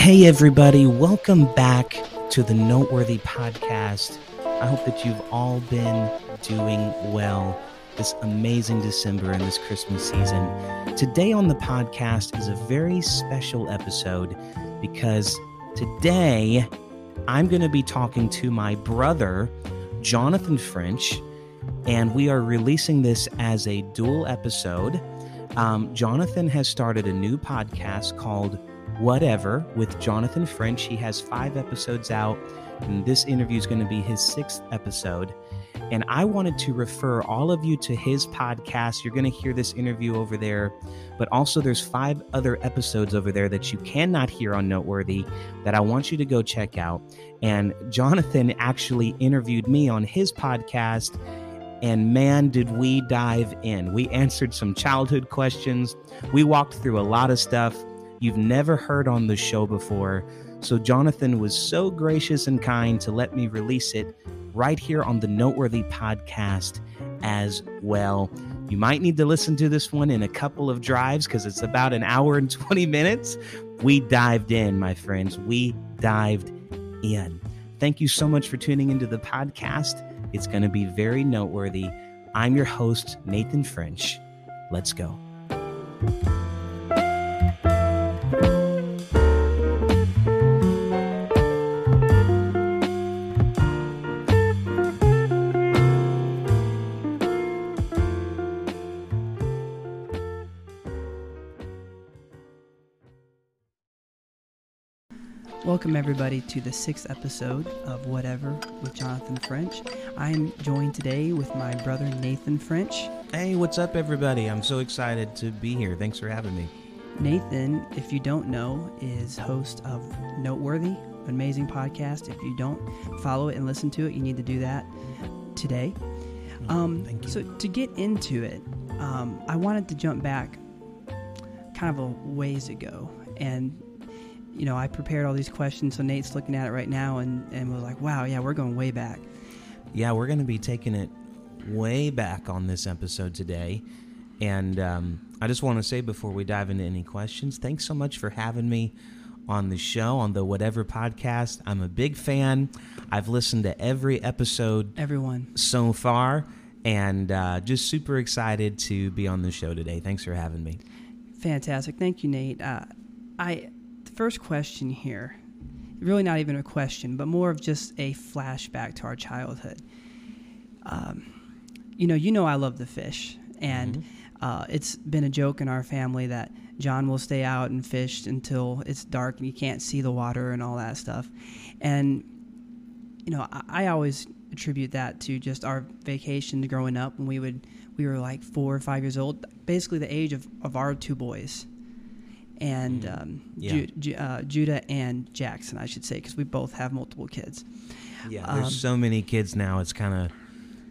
Hey, everybody, welcome back to the Noteworthy Podcast. I hope that you've all been doing well this amazing December and this Christmas season. Today on the podcast is a very special episode because today I'm going to be talking to my brother, Jonathan French, and we are releasing this as a dual episode. Um, Jonathan has started a new podcast called Whatever with Jonathan French. He has five episodes out, and this interview is going to be his sixth episode. And I wanted to refer all of you to his podcast. You're going to hear this interview over there, but also there's five other episodes over there that you cannot hear on Noteworthy that I want you to go check out. And Jonathan actually interviewed me on his podcast. And man, did we dive in. We answered some childhood questions. We walked through a lot of stuff you've never heard on the show before. So, Jonathan was so gracious and kind to let me release it right here on the Noteworthy podcast as well. You might need to listen to this one in a couple of drives because it's about an hour and 20 minutes. We dived in, my friends. We dived in. Thank you so much for tuning into the podcast. It's going to be very noteworthy. I'm your host, Nathan French. Let's go. Welcome, everybody, to the sixth episode of Whatever with Jonathan French. I am joined today with my brother Nathan French. Hey, what's up, everybody? I'm so excited to be here. Thanks for having me. Nathan, if you don't know, is host of Noteworthy, an amazing podcast. If you don't follow it and listen to it, you need to do that today. Um, Thank you. So, to get into it, um, I wanted to jump back kind of a ways ago and you know, I prepared all these questions, so Nate's looking at it right now and, and was like, wow, yeah, we're going way back. Yeah, we're going to be taking it way back on this episode today. And um, I just want to say before we dive into any questions, thanks so much for having me on the show, on the Whatever podcast. I'm a big fan. I've listened to every episode Everyone. so far and uh, just super excited to be on the show today. Thanks for having me. Fantastic. Thank you, Nate. Uh, I the first question here, really not even a question, but more of just a flashback to our childhood. Um, you know, you know, I love the fish, and Mhm. uh, it's been a joke in our family that John will stay out and fish until it's dark and you can't see the water and all that stuff. And you know, I, I always attribute that to just our vacations growing up when we would we were like four or five years old, basically the age of, of our two boys, and Mm. um, Yeah. Ju- Ju- uh, Judah and Jackson, I should say, because we both have multiple kids. Yeah, there's Um, so many kids now. It's kind of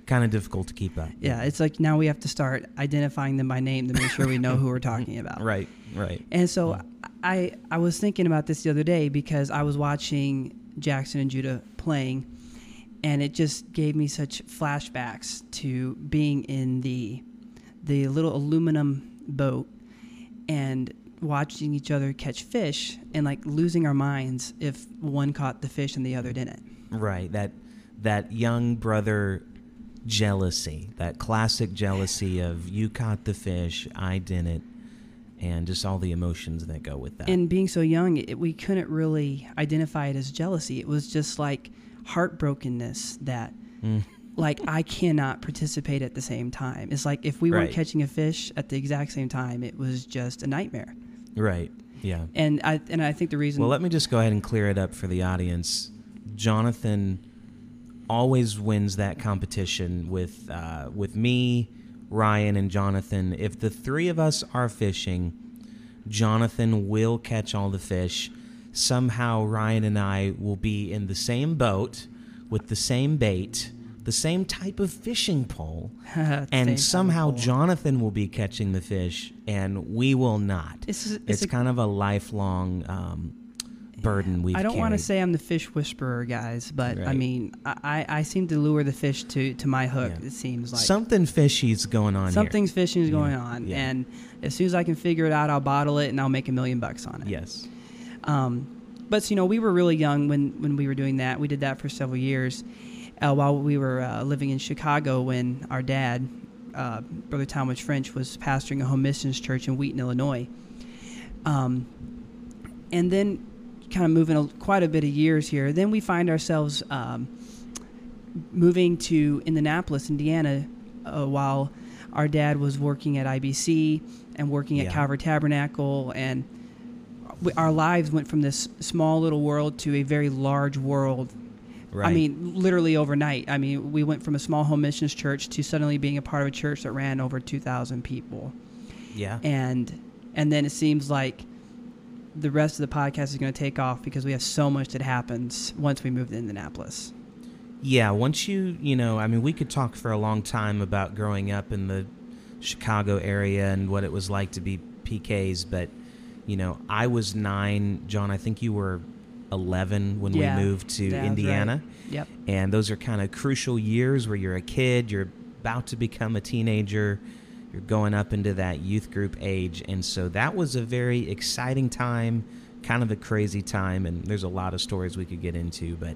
kind of difficult to keep up. Yeah, it's like now we have to start identifying them by name to make sure we know who we're talking about. Right, right. And so I I was thinking about this the other day because I was watching Jackson and Judah playing and it just gave me such flashbacks to being in the the little aluminum boat and watching each other catch fish and like losing our minds if one caught the fish and the other didn't. Right. That that young brother jealousy, that classic jealousy of you caught the fish, I didn't, and just all the emotions that go with that. And being so young, it, we couldn't really identify it as jealousy. It was just like heartbrokenness that Mm. like I cannot participate at the same time. It's like if we weren't catching a fish at the exact same time, it was just a nightmare. Right. Yeah. And I and I think the reason Well, let me just go ahead and clear it up for the audience. Jonathan always wins that competition with uh, with me, Ryan, and Jonathan. If the three of us are fishing, Jonathan will catch all the fish. Somehow, Ryan and I will be in the same boat with the same bait, the same type of fishing pole, and somehow. Jonathan will be catching the fish, and we will not. It's, it's, It's a- kind of a lifelong um, burden we've I don't want to say I'm the fish whisperer, guys, but I mean, I, I seem to lure the fish to, to my hook. Yeah. It seems like something fishy's going on something's fishing is Yeah. going on, Yeah. and as soon as I can figure it out, I'll bottle it and I'll make a million bucks on it. Yes. Um, but you know, we were really young when when we were doing that. We did that for several years uh, while we were uh, living in Chicago. When our dad, uh, Brother Talmadge French, was pastoring a home missions church in Wheaton, Illinois. Um, and then, kind of moving a, quite a bit of years here, then we find ourselves um, moving to Indianapolis, Indiana, uh, while our dad was working at IBC and working at Yeah. Calvary Tabernacle, and our lives went from this small little world to a very large world. Right. I mean, literally overnight. I mean, we went from a small home missions church to suddenly being a part of a church that ran over 2,000 people yeah. and and then it seems like the rest of the podcast is going to take off because we have so much that happens once we move to Indianapolis. Yeah, once you, you know, I mean, we could talk for a long time about growing up in the Chicago area and what it was like to be PKs, but, you know, I was nine. John, I think you were 11 when Yeah, we moved to yeah, Indiana. Yep. And those are kind of crucial years where you're a kid, you're about to become a teenager, you're going up into that youth group age. And so that was a very exciting time, kind of a crazy time. And there's a lot of stories we could get into. But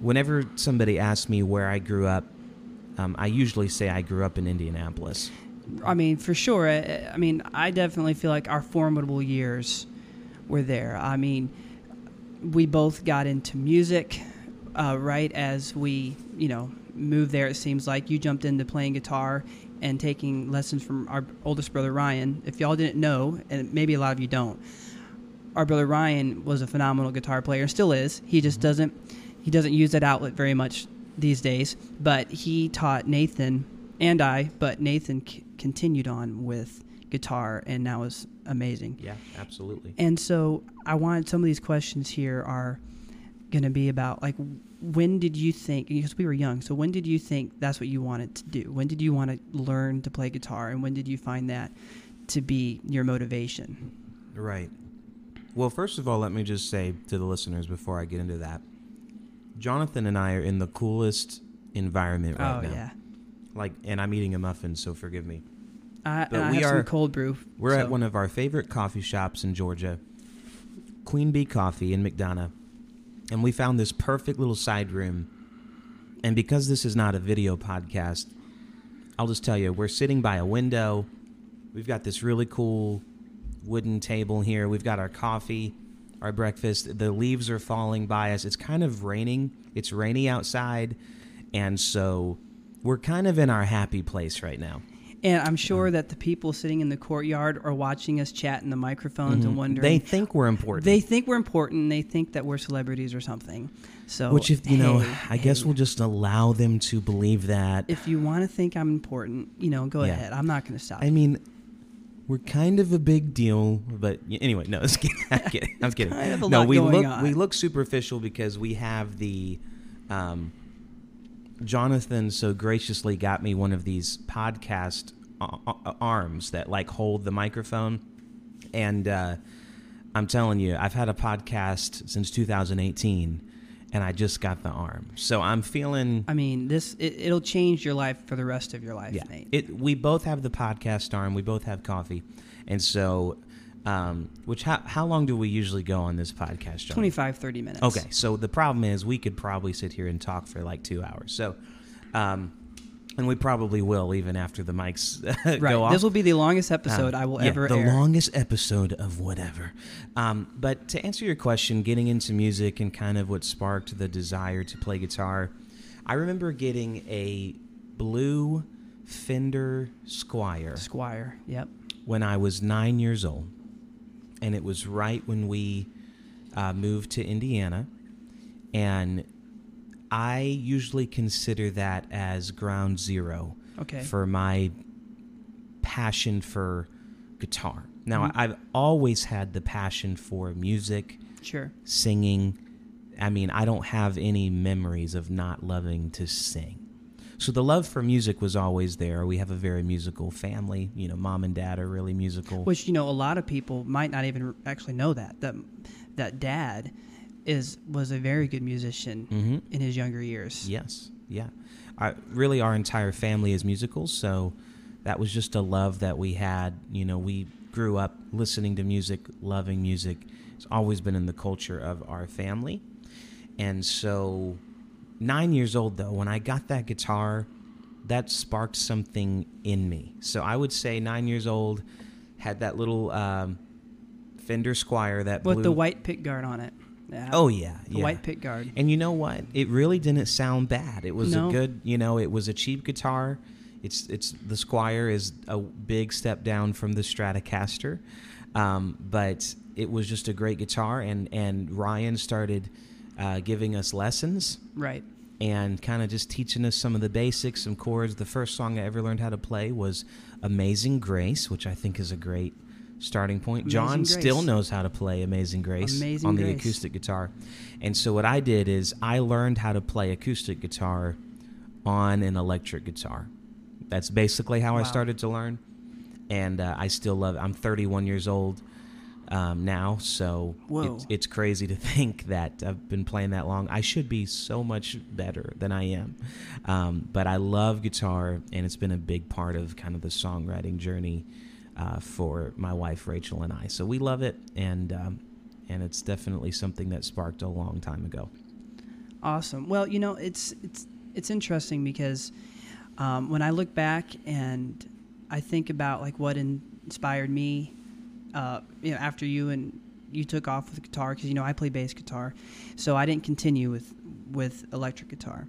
whenever somebody asks me where I grew up, um, I usually say I grew up in Indianapolis. I mean, for sure. I, I mean, I definitely feel like our formidable years were there. I mean, we both got into music uh, right as we, you know, moved there. It seems like you jumped into playing guitar and taking lessons from our oldest brother Ryan. If y'all didn't know, and maybe a lot of you don't, our brother Ryan was a phenomenal guitar player and still is. He just doesn't he doesn't use that outlet very much these days. But he taught Nathan and I. But Nathan c- continued on with guitar and now is amazing. Yeah, absolutely. And so I wanted some of these questions here are going to be about like when did you think because we were young so when did you think that's what you wanted to do when did you want to learn to play guitar and when did you find that to be your motivation Right. Well, first of all, let me just say to the listeners before I get into that Jonathan and I are in the coolest environment right oh now. yeah Like, and I'm eating a muffin, so forgive me. I, But we are- cold brew We're so- at one of our favorite coffee shops in Georgia, Queen Bee Coffee in McDonough. And we found this perfect little side room. And because this is not a video podcast, I'll just tell you, we're sitting by a window. We've got this really cool wooden table here. We've got our coffee, our breakfast. The leaves are falling by us. It's kind of raining. It's rainy outside. And so we're kind of in our happy place right now. And i'm sure that the people sitting in the courtyard are watching us chat in the microphones and wondering Mm-hmm. They think we're important. they think we're important and they think that we're celebrities or something so Which, if you know, hey, I guess we'll just allow them to believe that. if you want to think i'm important you know go Yeah. ahead i'm not going to stop I mean, we're kind of a big deal, but anyway, no, kidding. I'm kidding. I'm kidding. kind of no, we look on. we look superficial because we have the. Um, Jonathan so graciously got me one of these podcast arms that like hold the microphone, and uh, I'm telling you, I've had a podcast since 2018, and I just got the arm, so I'm feeling. I mean, this it, it'll change your life for the rest of your life, Yeah, Nate. it. We both have the podcast arm. We both have coffee, and so, um, which how how long do we usually go on this podcast, John? 25, 30 minutes. Okay, so the problem is we could probably sit here and talk for like two hours. So, um, and we probably will even after the mics Right. go off. This will be the longest episode Um, I will yeah, ever the air. longest episode of whatever. Um, but to answer your question, getting into music and kind of what sparked the desire to play guitar, I remember getting a blue Fender Squier Squier. Yep. when I was nine years old, and it was right when we uh, moved to Indiana, and I usually consider that as ground zero Okay. for my passion for guitar. Now, Mhm. I've always had the passion for music, sure. singing. I mean, I don't have any memories of not loving to sing. So the love for music was always there. We have a very musical family. You know, mom and dad are really musical. Which you know, a lot of people might not even actually know that that that dad is was a very good musician hmm in his younger years. Yes, yeah. I, really, our entire family is musical, so that was just a love that we had. You know, we grew up listening to music, loving music. It's always been in the culture of our family. And so, nine years old, though, when I got that guitar, that sparked something in me. So, I would say nine years old, had that little um, Fender Squier that With blue. the white pick guard on it. Yeah. Oh yeah, The yeah. white pick guard. And you know what? It really didn't sound bad. It was No. a good, you know, it was a cheap guitar. It's it's the Squier is a big step down from the Stratocaster, um, but it was just a great guitar. And and Ryan started uh, giving us lessons Right. and kind of just teaching us some of the basics, some chords. The first song I ever learned how to play was "Amazing Grace," which I think is a great starting point. John Amazing still knows how to play "Amazing Grace" Amazing on the Grace. acoustic guitar, and so what I did is I learned how to play acoustic guitar on an electric guitar. That's basically how I started to learn, and uh, I still love it. I'm 31 years old um, now, so it's, it's crazy to think that I've been playing that long. I should be so much better than I am, um, but I love guitar, and it's been a big part of kind of the songwriting journey uh, for my wife Rachel and I. So we love it, and um, and it's definitely something that sparked a long time ago. Awesome. Well, you know, it's it's it's interesting because um, when I look back and I think about like what inspired me, uh, you know, after you and you took off with guitar because you know I play bass guitar, so I didn't continue with with electric guitar.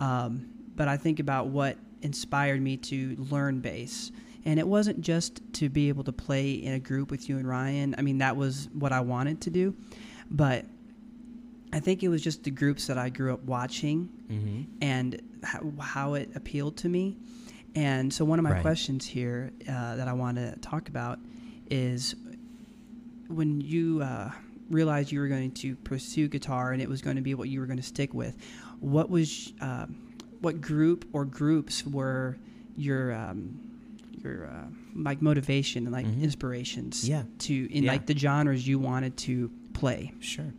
Um, but I think about what inspired me to learn bass. And it wasn't just to be able to play in a group with you and Ryan. I mean, that was what I wanted to do. But I think it was just the groups that I grew up watching Mm-hmm. and how, how it appealed to me. And so, one of my Right. questions here uh, that I want to talk about is when you uh, realized you were going to pursue guitar and it was going to be what you were going to stick with, what was uh, what group or groups were your um, your uh, like motivation and like Mhm. inspirations Yeah. to in Yeah. like the genres you wanted to play? Sure.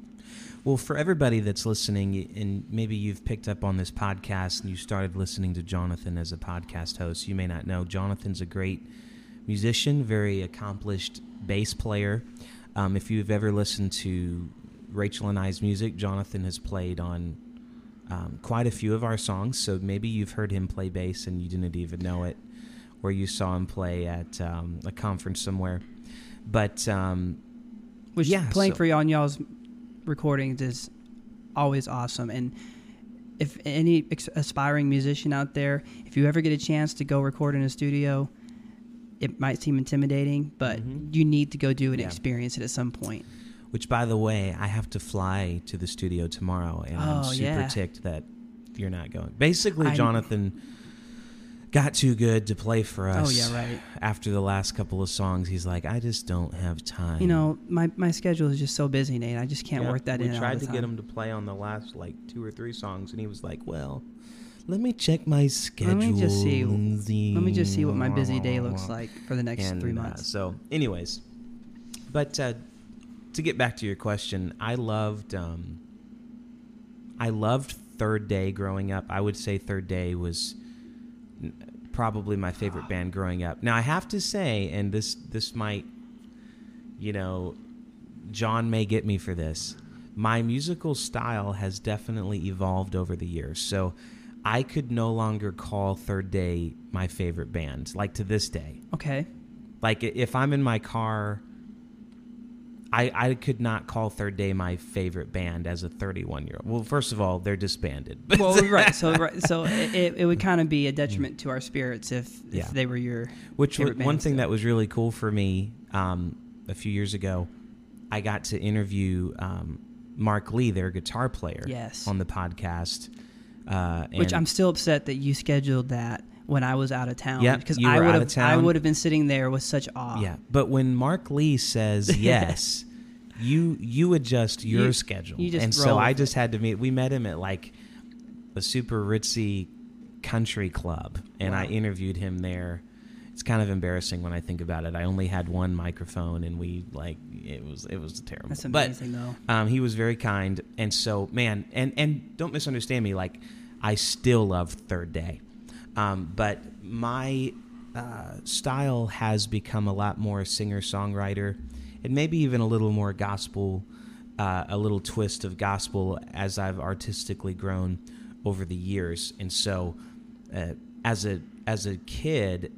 Well, for everybody that's listening, and maybe you've picked up on this podcast and you started listening to Jonathan as a podcast host, you may not know Jonathan's a great musician, very accomplished bass player. Um, if you've ever listened to Rachel and I's music, Jonathan has played on um, quite a few of our songs. So maybe you've heard him play bass and you didn't even know it, or you saw him play at um, a conference somewhere. But um, Which Yeah, playing so- for on y'all's recordings is always awesome. And if any ex- aspiring musician out there, if you ever get a chance to go record in a studio, it might seem intimidating, but Mhm. you need to go do and Yeah. experience it at some point. Which, by the way, I have to fly to the studio tomorrow, and I'm Oh, super yeah. ticked that you're not going. Basically, I'm- Jonathan got too good to play for us. Oh yeah, right. After the last couple of songs, he's like, I just don't have time. You know, my, my schedule is just so busy, Nate. I just can't Yeah, work that we in. all tried to get him to play on the last like two or three songs, and he was like, "Well, let me check my schedule. Let me just see- Let me just see what my busy day looks like for the next and, three uh, months. so, anyways, but uh, to get back to your question, I loved, um, I loved Third Day growing up. I would say Third Day was probably my favorite band growing up. Now, I have to say, and this this might, you know, John may get me for this. My musical style has definitely evolved over the years. So I could no longer call Third Day my favorite band, like to this day. okay. Like if I'm in my car, I I could not call Third Day my favorite band as a 31 year old. Well, first of all, they're disbanded. well, right. So, right, so it, it would kind of be a detriment to our spirits if, if Yeah. they were your Which was, one thing still. that was really cool for me um, a few years ago, I got to interview um, Mark Lee, their guitar player, Yes. on the podcast. Uh, Which I'm still upset that you scheduled that when I was out of town. Yeah, because I would have I would have been sitting there with such awe. Yeah, but when Mark Lee says yes, you you adjust your You- schedule, you and so I just had to meet. We met him at like a super ritzy country club, and I interviewed him there. It's kind of embarrassing when I think about it. I only had one microphone, and we like it was it was terrible. That's But though. um, he was very kind, and so man, and and don't misunderstand me. Like, I still love Third Day, um, but my uh, style has become a lot more singer songwriter, and maybe even a little more gospel, uh, a little twist of gospel as I've artistically grown over the years. And so, uh, as a as a kid,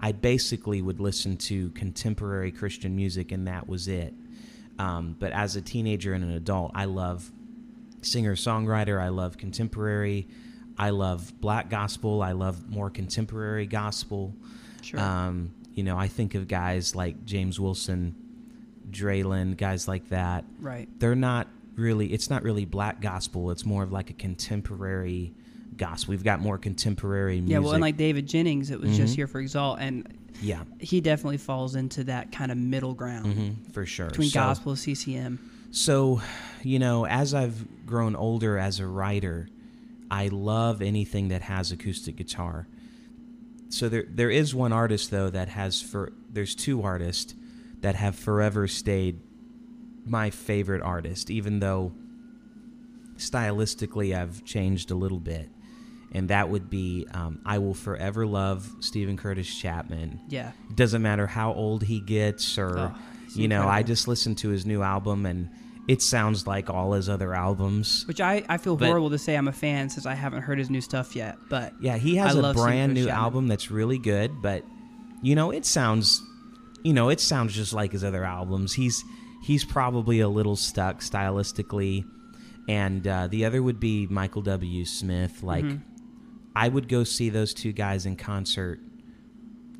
I basically would listen to contemporary Christian music, and that was it. Um, but as a teenager and an adult, I love singer songwriter. I love contemporary. I love black gospel. I love more contemporary gospel. Sure. Um, you know, I think of guys like James Wilson, Draylen, guys like that. right. They're not really. It's not really black gospel. It's more of like a contemporary gospel. We've got more contemporary music. Yeah, well, and like David Jennings, it was Mhm. just here for Exalt, and yeah, he definitely falls into that kind of middle ground hmm for sure. between So- gospel and CCM. So, you know, as I've grown older as a writer, I love anything that has acoustic guitar. So there there is one artist though that has for there's two artists that have forever stayed my favorite artist even though stylistically I've changed a little bit. And that would be um, I will forever love Steven Curtis Chapman. Yeah. Doesn't matter how old he gets or Oh, you know, I just listened to his new album and it sounds like all his other albums. Which I, I feel But- horrible to say I'm a fan since I haven't heard his new stuff yet. But Yeah, he has I a brand new Chapman. album that's really good, but you know, it sounds you know, it sounds just like his other albums. He's he's probably a little stuck stylistically. And uh, the other would be Michael W. Smith. Like Mhm. I would go see those two guys in concert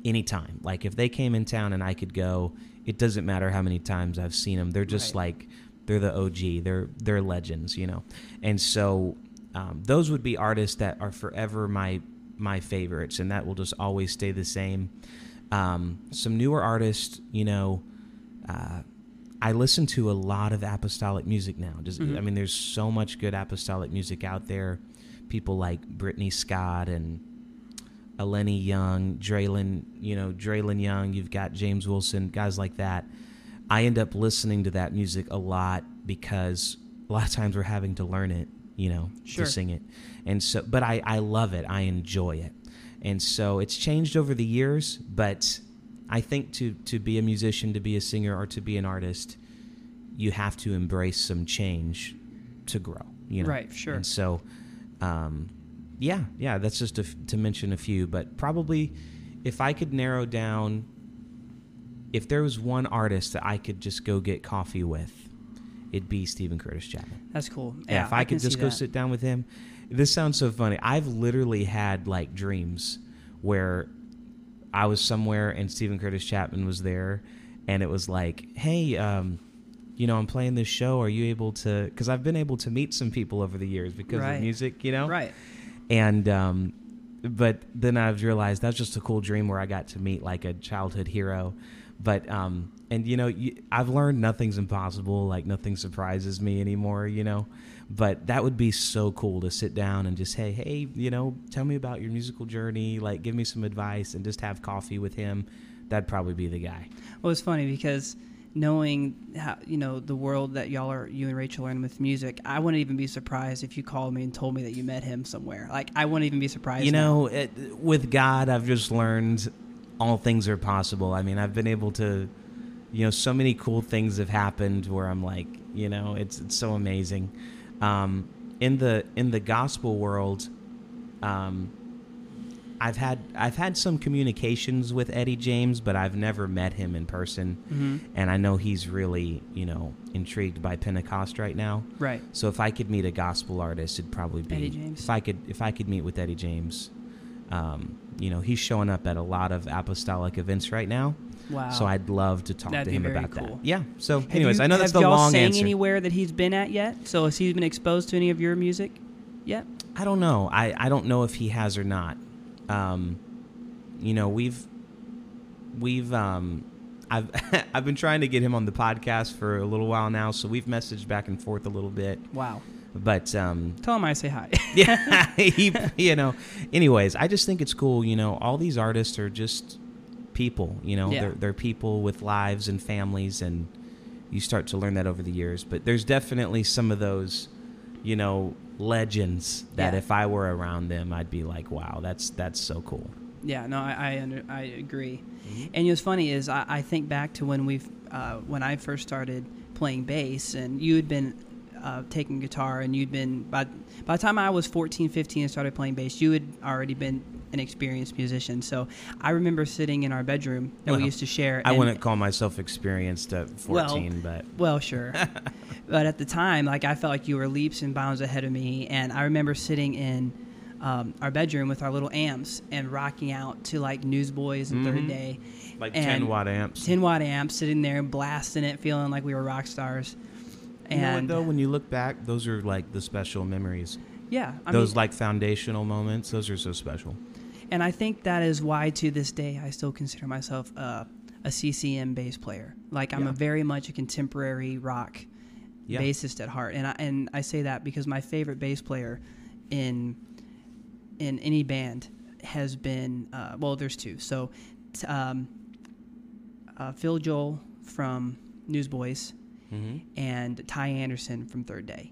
anytime. Like if they came in town and I could go, it doesn't matter how many times I've seen them. They're just Right. like they're the OG. They're they're legends, you know. And so um, those would be artists that are forever my my favorites, and that will just always stay the same. Um, some newer artists, you know. Uh, I listen to a lot of apostolic music now. Just, Mhm. I mean, there's so much good apostolic music out there. People like Brittany Scott and Eleni Young, Draylen, you know, Draylen Young. You've got James Wilson, guys like that. I end up listening to that music a lot because a lot of times we're having to learn it, you know, Sure. to sing it. And so, but I, I love it. I enjoy it. And so it's changed over the years, but I think to, to be a musician, to be a singer, or to be an artist, you have to embrace some change to grow, you know? Right, sure. And so, um, yeah, yeah, that's just to, to mention a few, but probably if I could narrow down, if there was one artist that I could just go get coffee with, it'd be Steven Curtis Chapman. that's cool. Yeah, Yeah, if I, can could just go that. sit down with him. This sounds so funny. I've literally had like dreams where I was somewhere and Steven Curtis Chapman was there, and it was like, hey, um, you know, I'm playing this show. Are you able to? Because I've been able to meet some people over the years because Right. of music, you know. Right. And um, but then I've realized that's just a cool dream where I got to meet like a childhood hero. But um, and you know, you, I've learned nothing's impossible. Like nothing surprises me anymore. You know, but that would be so cool to sit down and just hey, hey, you know, tell me about your musical journey. Like give me some advice and just have coffee with him. That'd probably be the guy. Well, it's funny because knowing how you know the world that y'all are, you and Rachel are in with music, I wouldn't even be surprised if you called me and told me that you met him somewhere. Like I wouldn't even be surprised. You know, it, with God, I've just learned all things are possible. I mean, I've been able to, you know, so many cool things have happened where I'm like, you know, it's it's so amazing. Um, in the in the gospel world, um, I've had I've had some communications with Eddie James, but I've never met him in person, Mhm. and I know he's really you know intrigued by Pentecost right now. Right. So if I could meet a gospel artist, it'd probably be Eddie James. If I could, if I could meet with Eddie James, um, you know, he's showing up at a lot of apostolic events right now. Wow. So I'd love to talk That'd to him about cool. that. Yeah. So, Have anyways, you- I know that's the y'all long sang answer. anywhere that he's been at yet? So has he been exposed to any of your music yet? I don't know. I, I don't know if he has or not. Um, you know, we've we've um, I've I've been trying to get him on the podcast for a little while now, so we've messaged back and forth a little bit. Wow. But um, Tell him I say hi. yeah, he, you know. Anyways, I just think it's cool. You know, all these artists are just people. You know, Yeah. they're they're people with lives and families, and you start to learn that over the years. But there's definitely some of those, you know, legends that Yeah. if I were around them, I'd be like, wow, that's that's so cool. Yeah, no, I I, under, I agree. Mhm. And what's funny is I, I think back to when we've uh, when I first started playing bass, and you had been uh, taking guitar, and you'd been by by the time I was 14, 15 and started playing bass, you had already been an experienced musician. So I remember sitting in our bedroom that Well, we used to share. I wouldn't call myself experienced at 14, but Well, sure. but at the time, like I felt like you were leaps and bounds ahead of me, and I remember sitting in um, our bedroom with our little amps and rocking out to like Newsboys and Third Mhm. Day, like And 10 watt amps. 10 watt amps, sitting there blasting it, feeling like we were rock stars. you know what, And though, when you look back, those are like the special memories. yeah, I those mean, like foundational moments, those are so special. and I think that is why to this day I still consider myself uh, a CCM bass player. Like I'm Yeah. a very much a contemporary rock Yeah. bassist at heart, and I, and I say that because my favorite bass player in in any band has been uh, well, there's two. So t- um, uh, Phil Joel from Newsboys hmm and Tai Anderson from Third Day.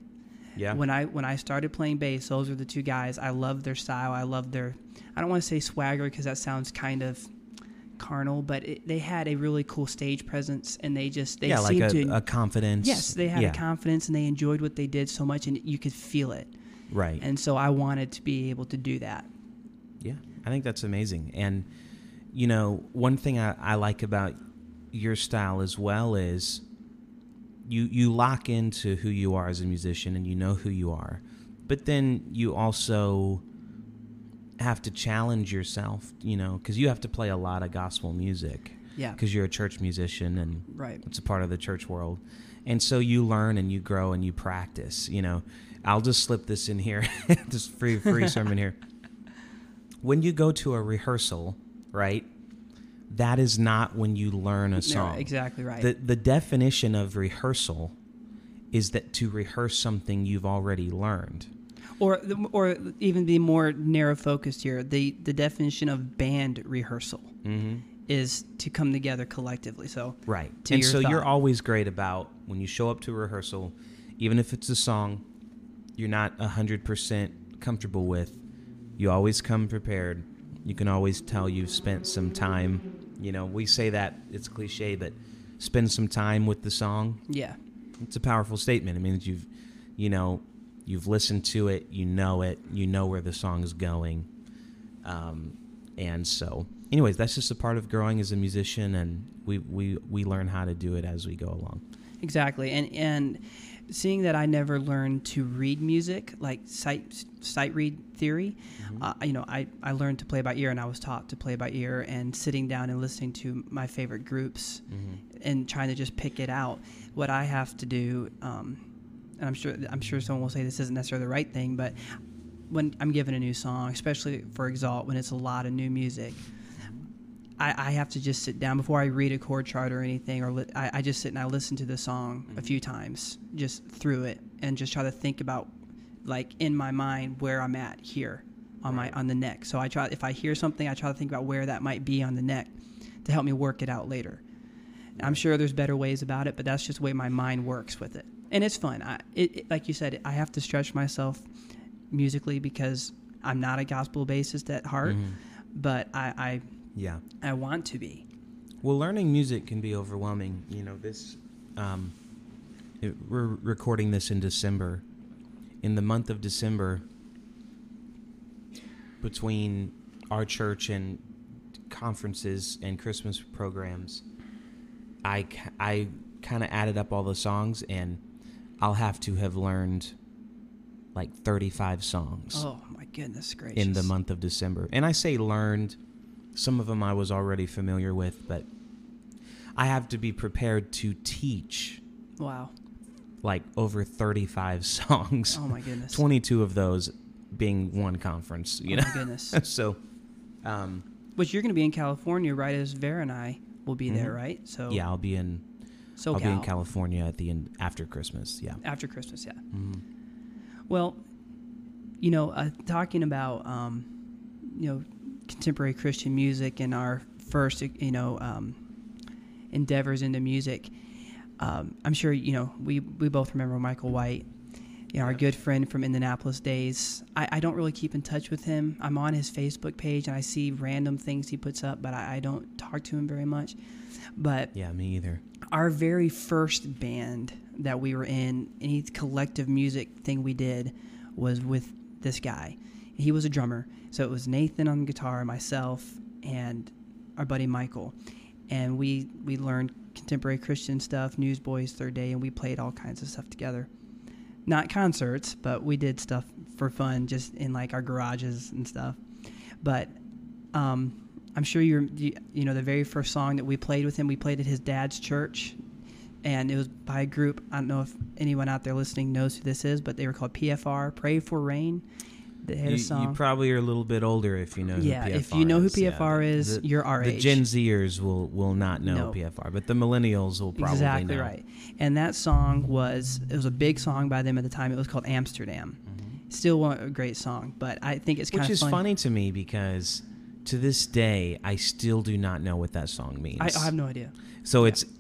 Yeah. When I when I started playing bass, those are the two guys. I love their style. I love their. I don't want to say swagger because that sounds kind of carnal, but it, they had a really cool stage presence, and they just they yeah, like seemed a, to. a confidence. yes, they had yeah, a confidence, and they enjoyed what they did so much, and you could feel it. Right. And so I wanted to be able to do that. Yeah, I think that's amazing. And, you know, one thing I, I like about your style as well is you you lock into who you are as a musician and you know who you are. But then you also have to challenge yourself, you know, because you have to play a lot of gospel music Yeah. because you're a church musician and Right. it's a part of the church world. And so you learn and you grow and you practice, you know. I'll just slip this in here, just free free sermon here. When you go to a rehearsal, right? That is not when you learn a No, song. exactly right. The the definition of rehearsal is that to rehearse something you've already learned. Or or even be more narrow focused here. The the definition of band rehearsal Mm-hmm. is to come together collectively. So Right. and so you're always great about when you show up to a rehearsal, even if it's a song you're not 100% comfortable with, you always come prepared. You can always tell you've spent some time. You know, we say that, it's cliche, but spend some time with the song. yeah, It's a powerful statement. It means you've, you know, you've listened to it, you know it, you know where the song is going. Um, and so, anyways, that's just a part of growing as a musician, and we, we, we learn how to do it as we go along. exactly. And and seeing that I never learned to read music like sight sight read theory, uh, you know, I I learned to play by ear, and I was taught to play by ear, and sitting down and listening to my favorite groups and trying to just pick it out. What I have to do, um, and I'm sure I'm sure someone will say this isn't necessarily the right thing, but when I'm given a new song, especially for Exalt, when it's a lot of new music, I, I have to just sit down before I read a chord chart or anything, or li- I, I just sit and I listen to the song a few mm-hmm. times, just through it, and just try to think about, like in my mind, where I'm at here on my on the neck. So I try if I hear something, I try to think about where that might be on the neck to help me work it out later. I'm sure there's better ways about it, but that's just the way my mind works with it, and it's fun. I, it, it- like you said, I have to stretch myself musically because I'm not a gospel bassist at heart, Mhm. but I, Yeah. I I want to be. Well, learning music can be overwhelming. You know, this, um, it, we're recording this in December. In the month of December, between our church and conferences and Christmas programs, I, I kind of added up all the songs, and I'll have to have learned like 35 songs Oh my goodness gracious! in the month of December. And I say learned, some of them I was already familiar with, but I have to be prepared to teach Wow. like over 35 songs. Oh my goodness. 22 of those being one conference, you know. oh know. my goodness. so um Which you're going to be in California, right? As Vera and I will be there, Mhm. right? So yeah, I'll be in So I'll be in California at the end after Christmas. Yeah. after Christmas. Yeah. Mhm. Well, you know, uh, talking about um, you know contemporary Christian music and our first you know um, endeavors into music, um, I'm sure you know we we both remember Michael White. you know, our good friend from Indianapolis days. I, I don't really keep in touch with him. I'm on his Facebook page and I see random things he puts up, but I, I don't talk to him very much. But Yeah, me either. our very first band that we were in, any collective music thing we did, was with this guy. He was a drummer, so it was Nathan on guitar, myself, and our buddy Michael, and we we learned contemporary Christian stuff, Newsboys, Third Day, and we played all kinds of stuff together. Not concerts, but we did stuff for fun, just in like our garages and stuff. But um, I'm sure you're, you, you know, the very first song that we played with him, we played at his dad's church, and it was by a group. I don't know if anyone out there listening knows who this is, but they were called PFR, Pray for Rain. They had You, a song. you probably are a little bit older if you know. yeah, who PFR if you know who is. Yeah, PFR is, the- you're our the age. Gen Zers will will not know No. PFR, but the millennials will probably exactly know. right. And that song was it was a big song by them at the time. It was called Amsterdam. Still a great song, but I think it's kind Mm-hmm. Which is fun. funny to me because to this day I still do not know what that song means. I, I have no idea. so it's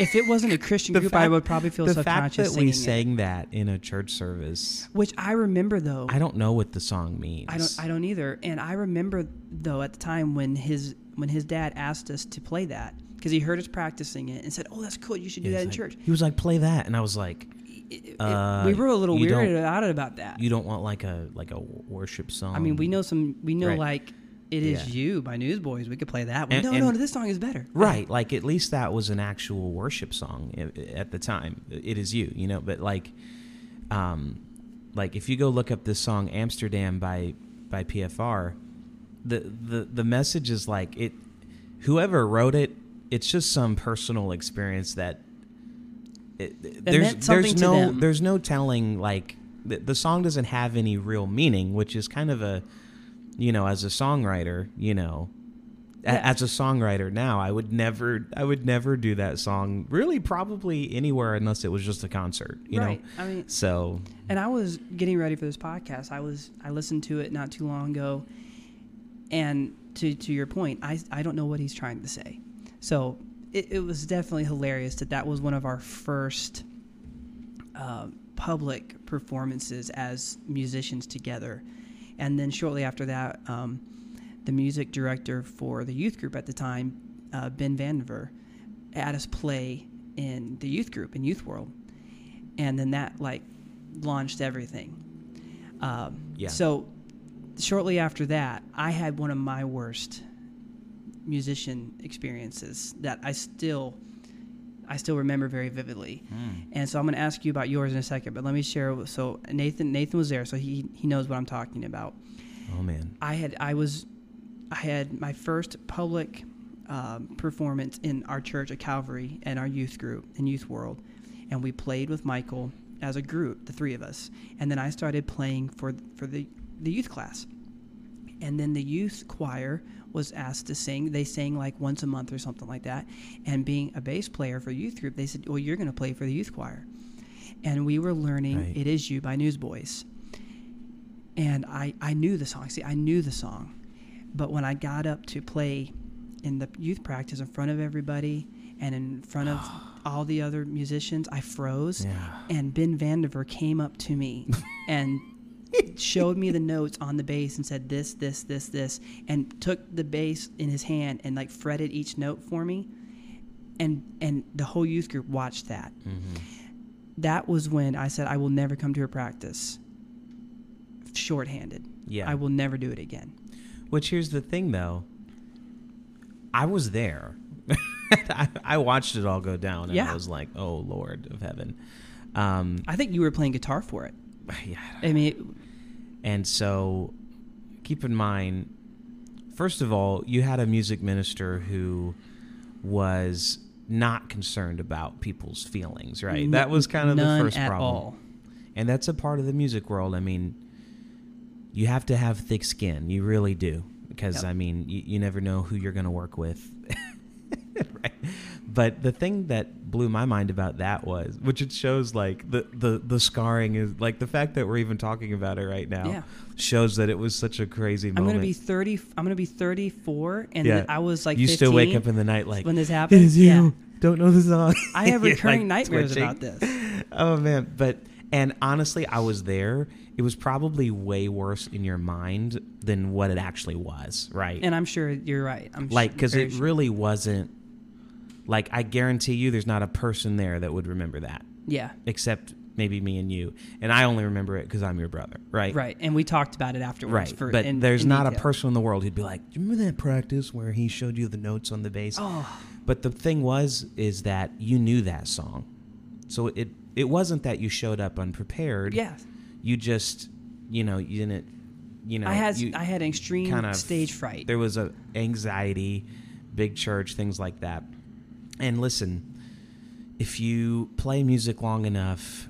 If it wasn't a Christian group, I would probably feel the fact that we singing it. sang that in a church service. Which I remember though. I don't know what the song means. I don't. I don't either. And I remember though at the time when his when his dad asked us to play that because he heard us practicing it and said, "Oh, that's cool. You should do Yeah, that in like- church." He was like, "Play that," and I was like, It- it- Uh, we were a little weirded out about that. "You don't want like a like a worship song." I mean, we know some. We know Right. like "It Is Yeah. You" by Newsboys. We could play that one. And- no, and- no, this song is better. Right, like at least that was an actual worship song at the time. It is you, you know. But like, um, like if you go look up this song "Amsterdam" by by PFR, the the the message is like it. Whoever wrote it, it's just some personal experience that. It, there's something there's to no them. there's no telling like the, the song doesn't have any real meaning, which is kind of a, you know, as a songwriter, you know, a- as a songwriter now i would never i would never do that song really probably anywhere unless it was just a concert you right. know I mean, so and I was getting ready for this podcast. I was I listened to it not too long ago, and to to your point, I I don't know what he's trying to say. So it, it was definitely hilarious that that was one of our first uh, public performances as musicians together, and then shortly after that, um, the music director for the youth group at the time, uh, Ben Vandiver, had us play in the youth group in Youth World, and then that like launched everything. Um, Yeah. So shortly after that, I had one of my worst musician experiences that I still I still remember very vividly. And so I'm going to ask you about yours in a second, but let me share. So Nathan Nathan was there, so he he knows what I'm talking about. oh man I had I was I had my first public um, performance in our church at Calvary and our youth group in Youth World, and we played with Michael as a group, the three of us, and then I started playing for for the the youth class, and then the youth choir was asked to sing. They sang like once a month or something like that, and being a bass player for youth group, they said, "Well, you're going to play for the youth choir," and we were learning Right. "It Is You" by Newsboys and I, I knew the song. See, I knew the song. But when I got up to play in the youth practice in front of everybody and in front of all the other musicians, I froze. Yeah. And Ben Vandiver came up to me and showed me the notes on the bass and said this, this, this, this, and took the bass in his hand and like fretted each note for me. And and the whole youth group watched that. Mm-hmm. That was when I said I will never come to a practice shorthanded. Yeah. I will never do it again. which here's the thing though i was there I, I watched it all go down and Yeah. i was like oh lord of heaven um I think you were playing guitar for it. yeah I mean, And so keep in mind, first of all, you had a music minister who was not concerned about people's feelings, right? n- that was kind of the first at problem. all. And that's a part of the music world. I mean, you have to have thick skin. You really do. Because, Yep. I mean, you, you never know who you're going to work with. right? But the thing that blew my mind about that was, which it shows like the, the, the scarring is like the fact that we're even talking about it right now Yeah. shows that it was such a crazy I'm moment. gonna be 30. I'm gonna be 34, and Yeah. I was like, you 15 still wake up in the night like, when this it happened. is you. Yeah. Don't know the song. I have You're, recurring like, nightmares twitching. about this. oh man but And honestly, I was there. It was probably way worse in your mind than what it actually was, right? And I'm sure you're right. I'm like because very it sure. really wasn't. Like I guarantee you, there's not a person there that would remember that, yeah. except maybe me and you. And I only remember it because I'm your brother, right? Right, and we talked about it afterwards. Right. For, but in- there's in not a person in the world who'd be like, "Do you remember that practice where he showed you the notes on the bass?" Oh, But the thing was, is that you knew that song, so it it wasn't that you showed up unprepared. yeah. You just, you know, you didn't, you know, I had you, I had extreme kind of- stage fright. there was a anxiety, big church, things like that. And listen, if you play music long enough,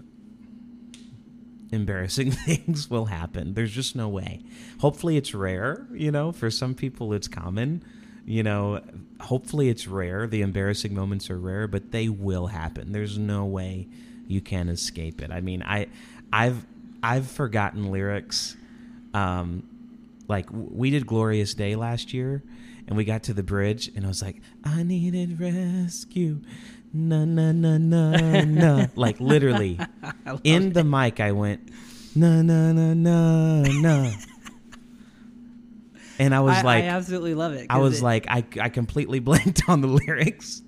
embarrassing things will happen. There's just no way. Hopefully it's rare, you know, for some people it's common. You know, hopefully it's rare. The embarrassing moments are rare, but they will happen. There's no way you can escape it. I mean, I I've I've forgotten lyrics um like we did glorious day last year and we got to the bridge and i was like i needed rescue na na na na na like literally in it. the mic i went na na na na na and i was I, like I absolutely love it. I was it- like I, I completely blanked on the lyrics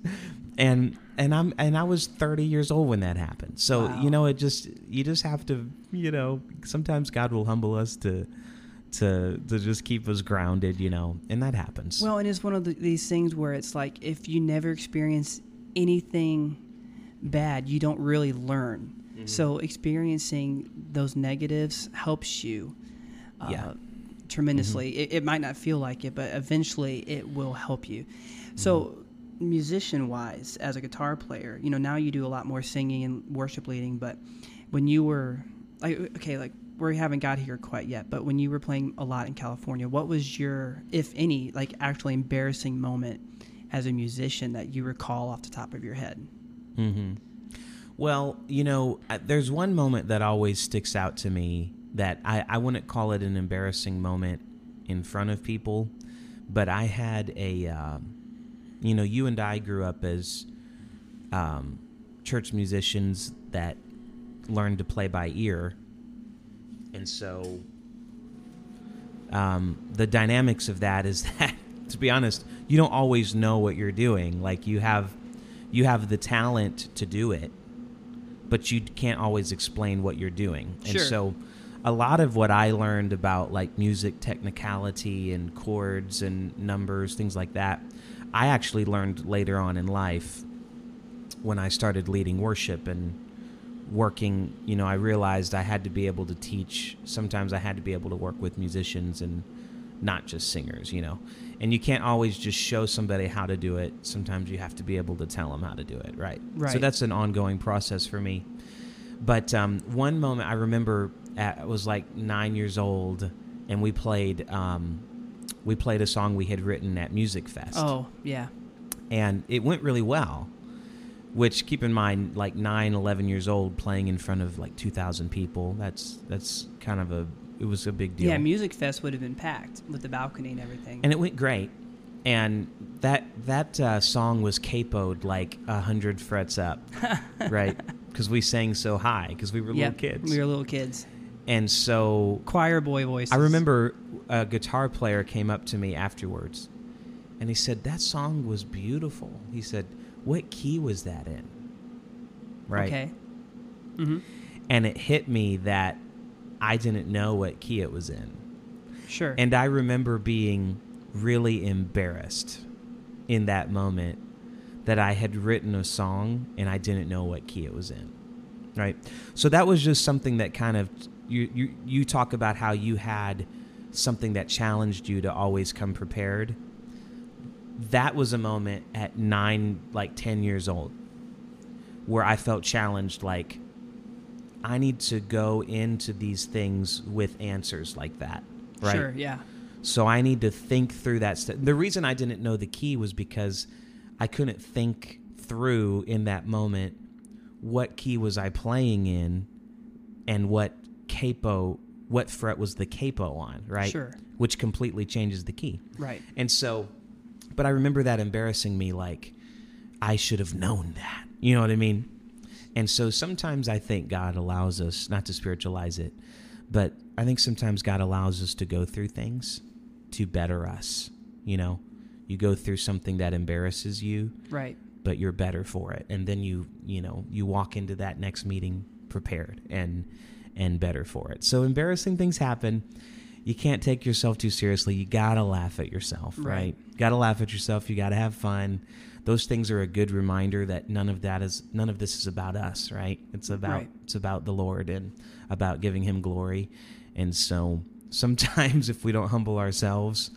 and and I'm and I was 30 years old when that happened. So, Wow. you know, it just you just have to, you know, sometimes God will humble us to to to just keep us grounded, you know, and that happens. well, and it's one of the, these things where it's like if you never experience anything bad, you don't really learn. Mm-hmm. So experiencing those negatives helps you. Uh, Yeah. Tremendously. Mm-hmm. It, it might not feel like it, but eventually it will help you. So, Mm-hmm. musician wise, as a guitar player, you know, now you do a lot more singing and worship leading, but when you were, like, okay, like, we haven't got here quite yet, but when you were playing a lot in California, what was your, if any, like, actually embarrassing moment as a musician that you recall off the top of your head? hmm Well, you know, uh, there's one moment that always sticks out to me that I, I wouldn't call it an embarrassing moment in front of people, but I had a, um, you know, you and I grew up as um, church musicians that learned to play by ear. And so um, the dynamics of that is that, to be honest, you don't always know what you're doing. Like you have, you have the talent to do it, but you can't always explain what you're doing. Sure. And so, a lot of what I learned about like music technicality and chords and numbers, things like that, I actually learned later on in life when I started leading worship and working, you know, I realized I had to be able to teach. Sometimes I had to be able to work with musicians and not just singers, you know. And you can't always just show somebody how to do it. Sometimes you have to be able to tell them how to do it, right? Right. So that's an ongoing process for me. But um, one moment I remember at, I was like nine years old, and we played um, we played a song we had written at Music Fest Oh, yeah. and it went really well which keep in mind like 9 11 years old playing in front of like 2000 people that's that's kind of a it was a big deal Yeah, Music Fest would have been packed with the balcony and everything. and it went great and that that uh, song was capoed like a hundred frets up right because we sang so high because we were Yep, little kids We were little kids. and so Choir boy voices. I remember a guitar player came up to me afterwards and he said, That song was beautiful. He said, What key was that in? Right. Okay. hmm And it hit me that I didn't know what key it was in. Sure. And I remember being really embarrassed in that moment that I had written a song and I didn't know what key it was in. Right? So that was just something that kind of you you you talk about how you had something that challenged you to always come prepared. That was a moment at 9 like 10 years old where I felt challenged like I need to go into these things with answers like that. Right? Sure. Yeah. So I need to think through that. St- the reason I didn't know the key was because I couldn't think through in that moment what key was I playing in and what capo, what fret was the capo on, right? Sure. Which completely changes the key. Right. And so, but I remember that embarrassing me like I should have known that. You know what I mean? And so sometimes I think God allows us not to spiritualize it, but I think sometimes God allows us to go through things to better us. You know, you go through something that embarrasses you, Right. but you're better for it. And then you, you know, you walk into that next meeting prepared and and better for it. So embarrassing things happen. You can't take yourself too seriously. You got to laugh at yourself, right? Right. Got to laugh at yourself. You got to have fun. Those things are a good reminder that none of that is none of this is about us, right? It's about Right. it's about the Lord and about giving him glory. And so sometimes if we don't humble ourselves,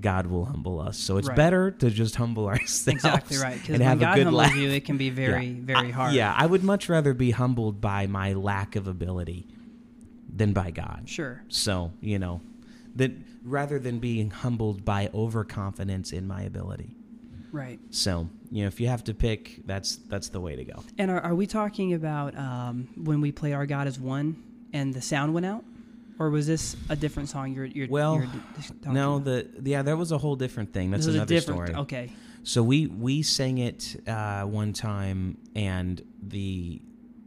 God will humble us. So it's Right. better to just humble ourselves. Exactly right. Because when have God humbles laugh. you, it can be very, Yeah. very I- hard. yeah, I would much rather be humbled by my lack of ability than by God. Sure. So, you know, that rather than being humbled by overconfidence in my ability. Right. So, you know, if you have to pick, that's that's the way to go. And are, are we talking about um, when we play Our God is One and the sound went out? Or was this a different song you're, you're, Well, you're No, about? the yeah, that was a whole different thing. That's this was a another different. story. Okay. So we we sang it uh, one time, and the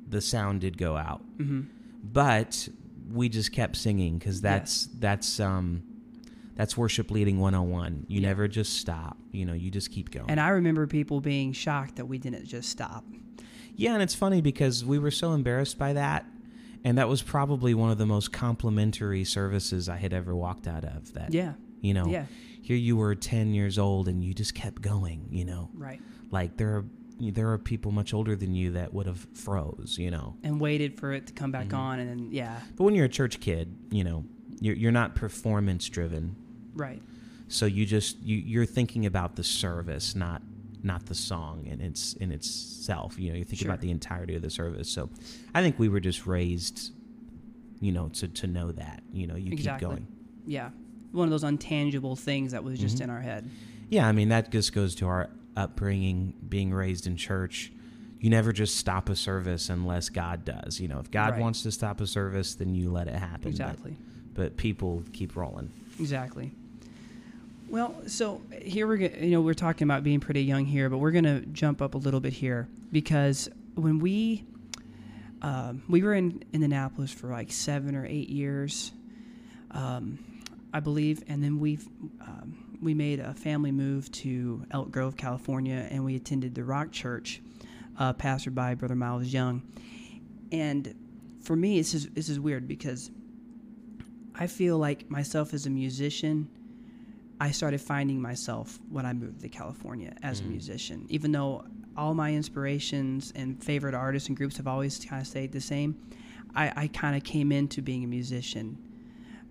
the sound did go out, hmm but we just kept singing because that's that's um that's worship leading 101 you Yeah. never just stop you know you just keep going And I remember people being shocked that we didn't just stop. yeah and it's funny because we were so embarrassed by that and that was probably one of the most complimentary services i had ever walked out of that Yeah. you know Yeah. here you were 10 years old and you just kept going you know Right. like there are there are people much older than you that would have froze you know And waited for it to come back Mhm. on. And then, yeah. but when you're a church kid you know you're, you're not performance driven Right. so you just you you're thinking about the service not not the song in its in itself you know you think Sure. about the entirety of the service so i think we were just raised you know to to know that you know you Exactly. keep going Yeah. One of those untangible things that was just Mhm. in our head. yeah i mean that just goes to our upbringing being raised in church you never just stop a service unless god does you know if god Right. wants to stop a service then you let it happen Exactly. but, people keep rolling Exactly. Well, so here we're you know we're talking about being pretty young here, but we're gonna jump up a little bit here because when we um, we were in Indianapolis for like seven or eight years, um, I believe, and then we've we made a family move to Elk Grove, California, and we attended the Rock Church, uh, pastored by Brother Miles Young, and for me, this is this is weird because I feel like myself as a musician, I started finding myself when I moved to California as a Mm. musician. Even though all my inspirations and favorite artists and groups have always kind of stayed the same, I, I kind of came into being a musician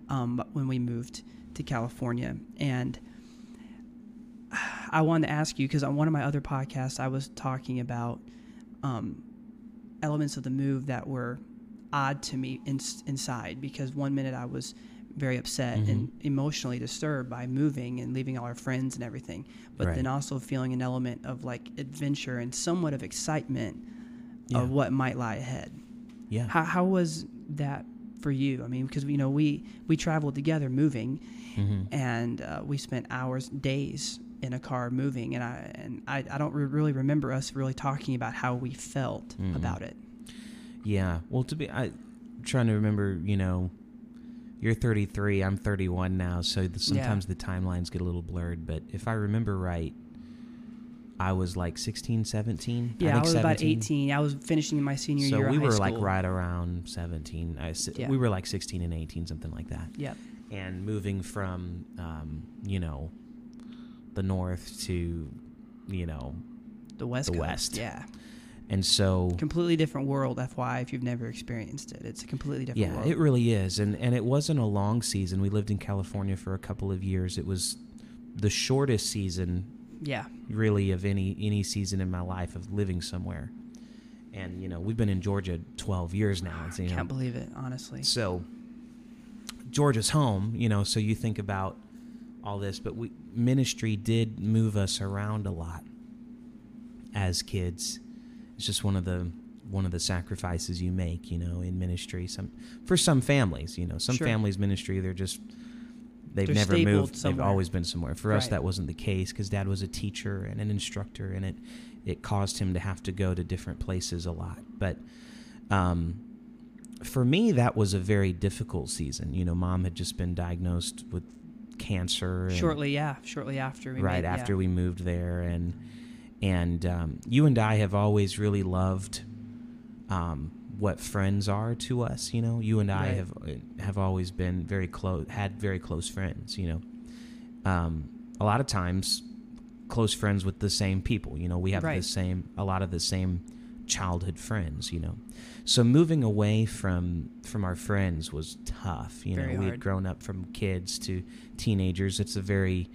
um, when we moved to California. And I wanted to ask you because on one of my other podcasts, I was talking about um, elements of the move that were odd to me in, inside because one minute I was very upset and emotionally disturbed by moving and leaving all our friends and everything, but Right. then also feeling an element of like adventure and somewhat of excitement Yeah. of what might lie ahead. yeah How, how was that for you? I mean, because you know we we traveled together moving, hmm and uh, we spent hours, days in a car moving, and I and I, I don't re- really remember us really talking about how we felt Mhm. about it. Yeah. Well, to be, I, am trying to remember, you know, you're 33, I'm 31 now, so the, sometimes the timelines get a little blurred. But if I remember right, I was like 16, 17. Yeah, I, think was about 18. I was finishing my senior So year. we of high were like right around 17. I, Yeah. We were like 16 and 18, something like that. Yep. And moving from, um, you know, the north to, you know, The West. The Coast. West. Yeah. and so Completely different world. FY, if you've never experienced it, it's a completely different Yeah, world. it really is, and and it wasn't a long season. We lived in California for a couple of years. It was the shortest season, yeah. really, of any any season in my life of living somewhere. And you know, we've been in Georgia twelve years now. It's, you know, Can't believe it, honestly. so Georgia's home. You know, so you think about all this, but we ministry did move us around a lot as kids. It's just one of the one of the sacrifices you make, you know, in ministry. Some for some families, you know, some Sure. families ministry they're just they've They're never moved somewhere. They've always been somewhere. For us, that wasn't the case because Dad was a teacher and an instructor, and it it caused him to have to go to different places a lot. But um, for me, that was a very difficult season. You know, mom had just been diagnosed with cancer. Shortly, yeah, shortly after. We right made- after yeah. we moved there, and and um, you and I have always really loved um, what friends are to us. You know, you and I Right. have have always been very close, had very close friends. You know, um, a lot of times close friends with the same people. You know, we have the same a lot of the same childhood friends. You know, so moving away from from our friends was tough. You Very know, we had grown up from kids to teenagers. It's a very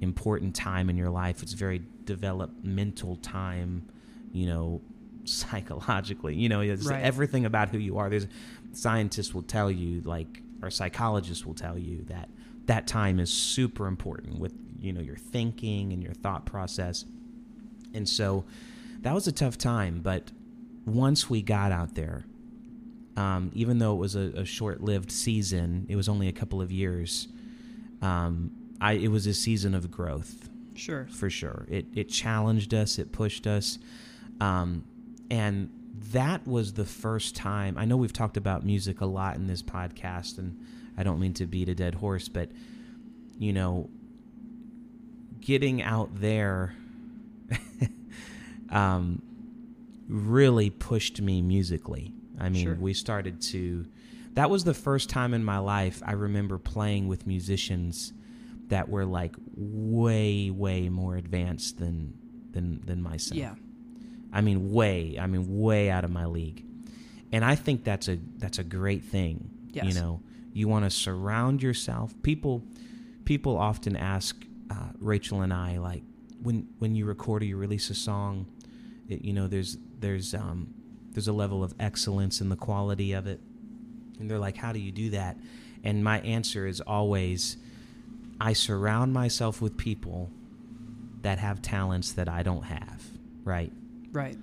important time in your life. It's a very developmental time, you know, psychologically. You know, it's Right. everything about who you are. There's scientists will tell you, like, or psychologists will tell you that that time is super important with you know your thinking and your thought process. And so that was a tough time, but once we got out there, um, even though it was a, a short-lived season, it was only a couple of years. Um, I it was a season of growth Sure. for sure. It it challenged us, it pushed us, um, and that was the first time. I know we've talked about music a lot in this podcast, and I don't mean to beat a dead horse, but you know, getting out there um, really pushed me musically. I mean, Sure. we started to. That was the first time in my life I remember playing with musicians that were like way, way more advanced than than than myself. Yeah. I mean, way. I mean, way out of my league. And I think that's a that's a great thing. You know, you want to surround yourself. People people often ask uh, Rachel and I like when when you record or you release a song, it, you know, there's there's um there's a level of excellence in the quality of it. And they're like, "How do you do that?" And my answer is always I surround myself with people that have talents that I don't have, right? Right.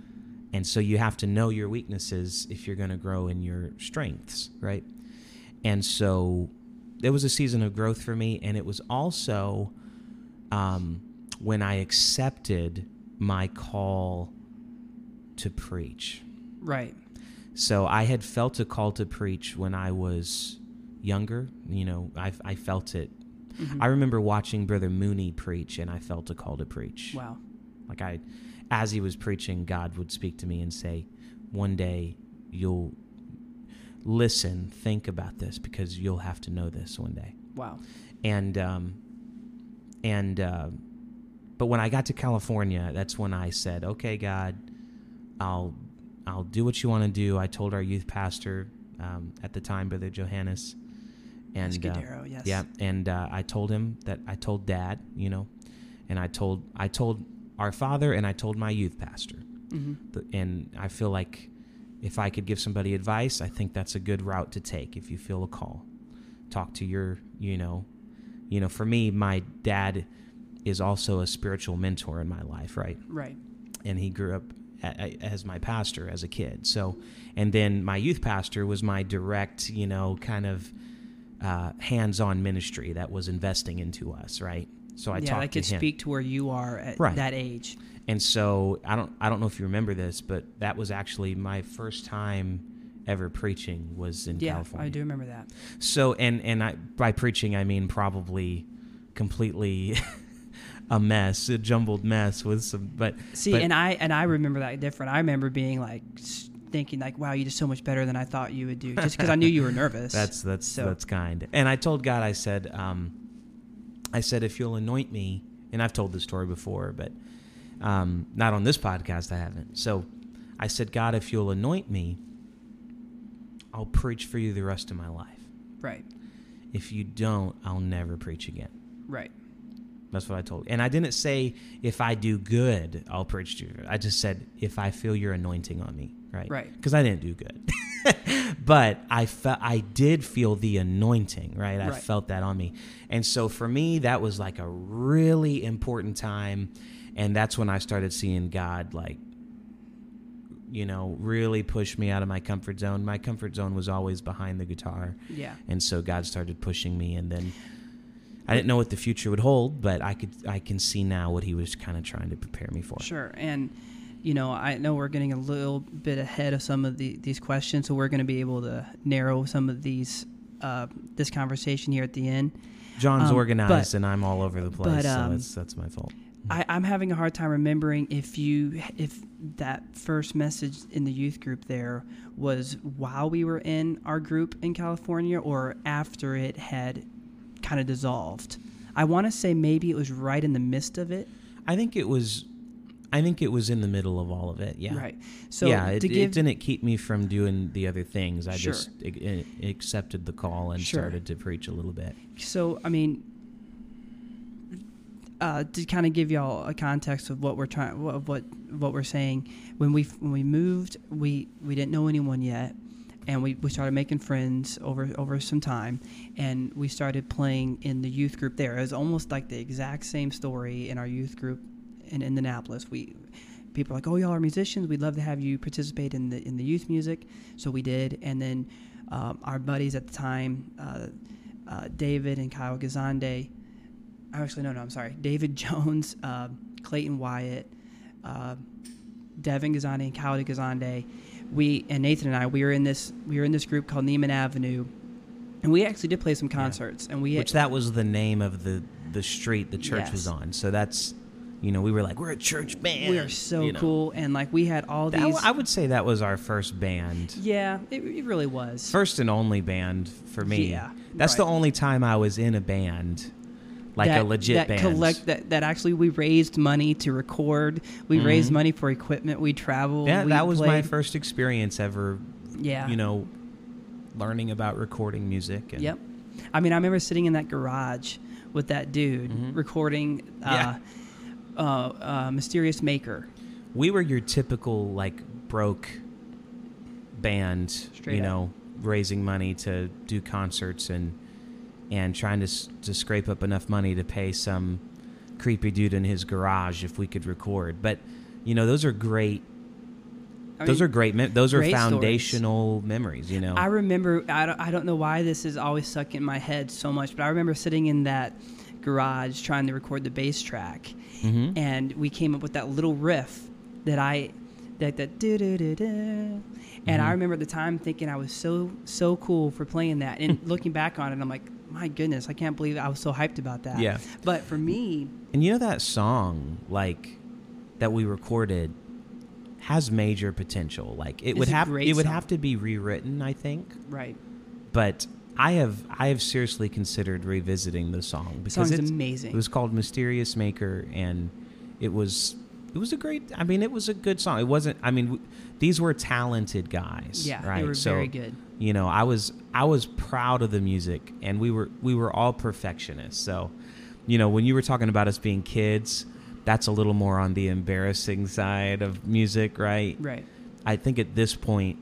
And so you have to know your weaknesses if you're going to grow in your strengths, right? And so there was a season of growth for me. And it was also um, when I accepted my call to preach. Right. So I had felt a call to preach when I was younger. You know, I, I felt it. Mhm. I remember watching Brother Mooney preach, and I felt a call to preach. Wow. Like I, as he was preaching, God would speak to me and say, "One day you'll listen, think about this because you'll have to know this one day." Wow. And um, and uh, but when I got to California, that's when I said, "Okay, God, I'll I'll do what you want to do." I told our youth pastor um, at the time, Brother Johannes, and uh, yes. yeah, and uh, I told him that I told Dad, you know, and I told I told our father and I told my youth pastor, hmm The- and I feel like if I could give somebody advice, I think that's a good route to take. If you feel a call, talk to your, you know, you know. For me, my dad is also a spiritual mentor in my life, right? Right. and he grew up as my pastor as a kid. So, and then my youth pastor was my direct, you know, kind of uh, hands-on ministry that was investing into us, right? So I yeah, talked that could to speak to where you are at Right. that age. and so I don't, I don't know if you remember this, but that was actually my first time ever preaching was in Yeah, California. I do remember that. So, and and I by preaching I mean probably completely a mess, a jumbled mess with some, but See, but- and I and I remember that different. I remember being like thinking like, "Wow, you did so much better than I thought you would do," just because I knew you were nervous. That's that's So- that's kind. And I told God, I said, um, I said, if you'll anoint me, and I've told this story before, but um, not on this podcast, I haven't. So I said, God, if you'll anoint me, I'll preach for you the rest of my life. right, If you don't, I'll never preach again. right, That's what I told. And I didn't say if I do good, I'll preach to you. I just said if I feel your anointing on me, right? Right. Because I didn't do good, but I felt I did feel the anointing, right? I Right. felt that on me, and so for me, that was like a really important time, and that's when I started seeing God like. You know, really push me out of my comfort zone. My comfort zone was always behind the guitar. yeah, And so God started pushing me, and then I didn't know what the future would hold, but I could I can see now what He was kind of trying to prepare me for. sure. And you know, I know we're getting a little bit ahead of some of the, these questions, so we're going to be able to narrow some of these uh, this conversation here at the end. John's Um, organized but- and I'm all over the place, but, so um, that's that's my fault. I, I'm having a hard time remembering if you if that first message in the youth group there was while we were in our group in California or after it had kind of dissolved. I want to say maybe it was right in the midst of it. I think it was, I think it was in the middle of all of it. Yeah. Right. So yeah, it, to it didn't keep me from doing the other things. I Sure. just a- accepted the call and Sure. started to preach a little bit. So, I mean, uh, to kind of give y'all a context of what we're trying, of what what we're saying, when we when we moved, we we didn't know anyone yet, and we, we started making friends over over some time, and we started playing in the youth group there. It was almost like the exact same story in our youth group in Indianapolis. We people are like, oh, y'all are musicians. We'd love to have you participate in the in the youth music. So we did, and then um, our buddies at the time, uh, uh, David and Kyle Gazande. Actually, no, no, I'm sorry. David Jones, uh, Clayton Wyatt, uh, Devin Gazande, and Kyle Gazande. We and Nathan and I, we were in this we were in this group called Neiman Avenue, and we actually did play some concerts. And we Which that was the name of the the street the church was on. So that's, you know, we were like, we're a church band. we are so you know. cool, and like we had all That- these. I would say that was our first band. yeah, it, it really was. First and only band for me. Yeah, That's the only time I was in a band, like that, a legit that band. collect that, that actually we raised money to record. We raised money for equipment. We traveled. Mm-hmm. yeah, we that was my first experience ever. Yeah, You know, learning about recording music. And Yep. I mean, I remember sitting in that garage with that dude recording uh, Mm-hmm. Yeah. uh, uh, Mysterious Maker. we were your typical like broke band Straight you up. know raising money to do concerts and and trying to to scrape up enough money to pay some creepy dude in his garage if we could record but you know those are great I those mean, are great mem- those are great stories. foundational memories you know I remember, I don't, I don't know why this is always stuck in my head so much, but I remember sitting in that garage trying to record the bass track, Mhm. and we came up with that little riff that I, that that do do do do, and Mm-hmm. I remember at the time thinking I was so so cool for playing that, and looking back on it, I'm like, my goodness, I can't believe I was so hyped about that. Yeah. But for me, and you know that song like that we recorded has major potential like it would have it would song. have to be rewritten i think right, but I have I have seriously considered revisiting the song because song's it's, amazing. it was called Mysterious Maker and it was it was a great I mean it was a good song. It wasn't I mean w- these were talented guys, yeah, right? they were so very good. You know, I was I was proud of the music and we were we were all perfectionists. So, you know, when you were talking about us being kids, that's a little more on the embarrassing side of music, right? Right. I think at this point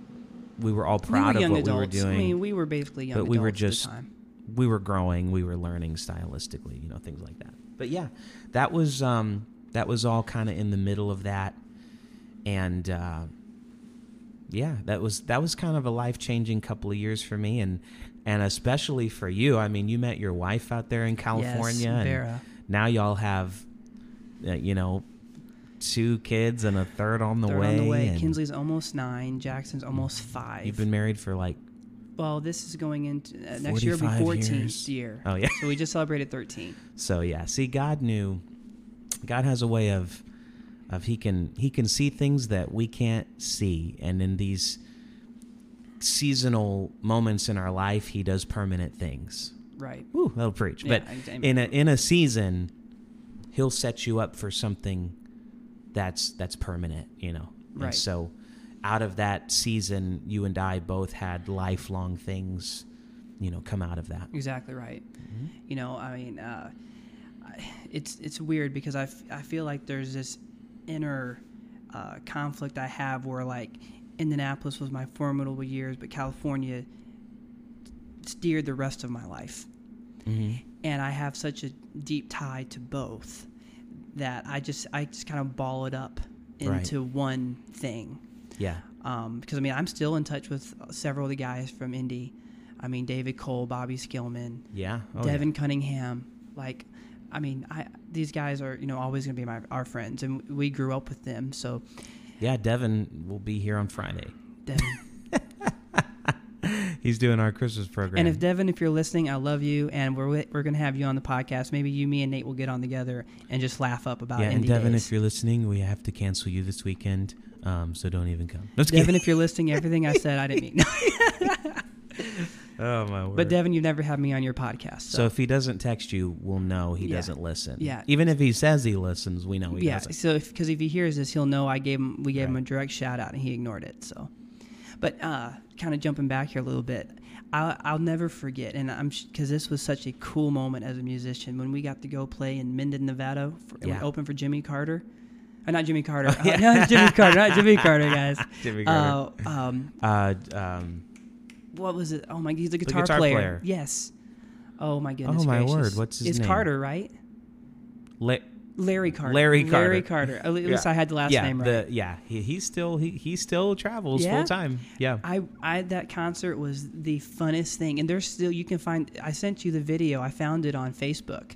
we were all we proud were of what adults. we were doing. I mean, we were basically young but we were adults at the just we were growing, we were learning stylistically, you know, things like that. But yeah, that was um that was all kind of in the middle of that and uh yeah, that was that was kind of a life-changing couple of years for me and and especially for you. I mean, you met your wife out there in California yes, and Vera. now y'all have uh, you know two kids and a third on the Third way. on the way. and Kinsley's almost nine. Jackson's almost five. You've been married for like well, this is going into uh, next year. Will be 14th year. Oh yeah. So we just celebrated 13. So yeah, see, God knew. God has a way of, of he can he can see things that we can't see, and in these seasonal moments in our life, He does permanent things. Right. Woo, that'll preach. Yeah, but I- I- in a in a season, He'll set you up for something that's that's permanent. You know. And Right. so, out of that season, you and I both had lifelong things, you know, come out of that. Exactly right. Mm-hmm. You know, I mean, uh, it's it's weird because I, f- I feel like there's this inner uh, conflict I have where like Indianapolis was my formidable years, but California steered the rest of my life, hmm and I have such a deep tie to both that I just I just kind of ball it up Right. into one thing. Yeah. Um, because I mean, I'm still in touch with several of the guys from Indy. I mean, David Cole, Bobby Skillman, Yeah. Oh, yeah. Devin Cunningham. Like, I mean, I these guys are you know always going to be my our friends, and we grew up with them. So, Yeah, Devin will be here on Friday. Devin. He's doing our Christmas program. And if Devin, if you're listening, I love you, and we're we're gonna have you on the podcast. Maybe you, me, and Nate will get on together and just laugh up about yeah, and Devin, days. if you're listening, we have to cancel you this weekend. Um, so don't even come. No, just Devin, kidding. if you're listening, everything I said, I didn't mean. oh my word. but Devin, you've never had me on your podcast, so so, if he doesn't text you, we'll know he Yeah. doesn't listen. Yeah. Even if he says he listens, we know he yeah. doesn't. So because if, he hears this, he'll know I gave him we gave him a direct shout out, and he ignored it. So, but uh, kind of jumping back here a little bit, I'll, I'll never forget, and I'm because this was such a cool moment as a musician when we got to go play in Minden, Nevada, for, and we Yeah. opened for Jimmy Carter. Uh, not Jimmy Carter. yeah. uh, not Jimmy Carter. Not Jimmy Carter, guys. Jimmy Carter. Uh, um, Uh, um, what was it? Oh my, he's a guitar, guitar player. player. Yes. Oh my goodness. Oh, my gracious. word, what's his it's name? Carter, right? La- Larry Carter. Larry Carter. Larry Carter. Carter. At least Yeah. I had the last yeah, name right. the yeah, he, he still he, he still travels Yeah. full time. Yeah. I, I that concert was the funnest thing, and there's still you can find. I sent you the video. I found it on Facebook.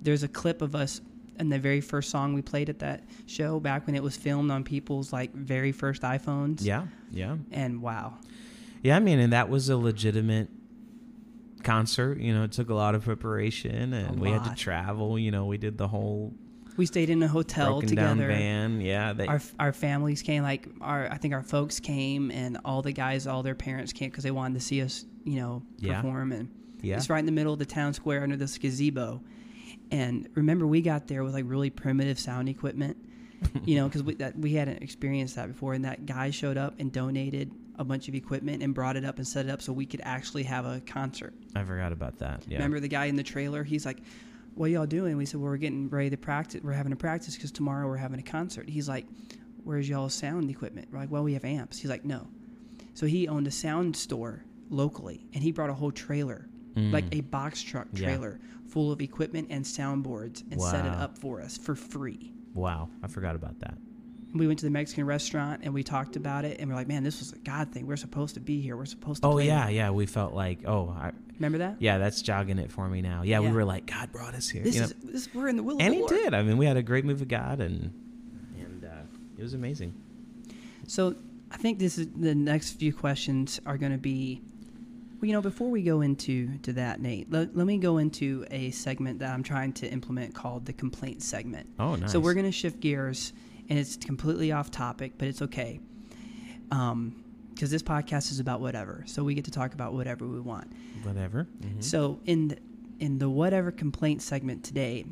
There's a clip of us and the very first song we played at that show back when it was filmed on people's like very first iPhones. Yeah. Yeah. And wow, Yeah, I mean, and that was a legitimate concert. You know, it took a lot of preparation, and we had to travel. You know, we did the whole we stayed in a hotel broken down together. van. Yeah, they, Our our families came, like our I think our folks came, and all the guys, all their parents came because they wanted to see us, you know, Yeah. perform. And yeah, It's right in the middle of the town square under this gazebo. And remember, we got there with like really primitive sound equipment, you know, because we, that- we hadn't experienced that before. And that guy showed up and donated a bunch of equipment and brought it up and set it up so we could actually have a concert. I forgot about that. Yeah, Remember the guy in the trailer? He's like, What y'all doing? We said, Well, we're getting ready to practice. We're having a practice because tomorrow we're having a concert. He's like, Where's y'all's sound equipment? We're like, Well, we have amps. He's like, No. So he owned a sound store locally and he brought a whole trailer, like a box truck Mm. Yeah. trailer full of equipment and soundboards and set it up for us for free. Wow, I forgot about that. We went to the Mexican restaurant and we talked about it and we're like, Man, this was a God thing. We're supposed to be here. We're supposed to Oh yeah, there." yeah. We felt like, oh, I, Remember that? yeah, that's jogging it for me now. Yeah, Yeah. we were like, God brought us here. This you know? is this, we're in the will of and the he Lord. did. I mean, we had a great move of God, and and uh, it was amazing. So I think this is the next few questions are going to be, well, you know, before we go into to that, Nate, let, let me go into a segment that I'm trying to implement called the complaint segment. Oh, nice. So we're going to shift gears, and it's completely off topic, but it's okay. Um, because this podcast is about whatever, so we get to talk about whatever we want. whatever. Mhm. So in the, in the whatever complaint segment today,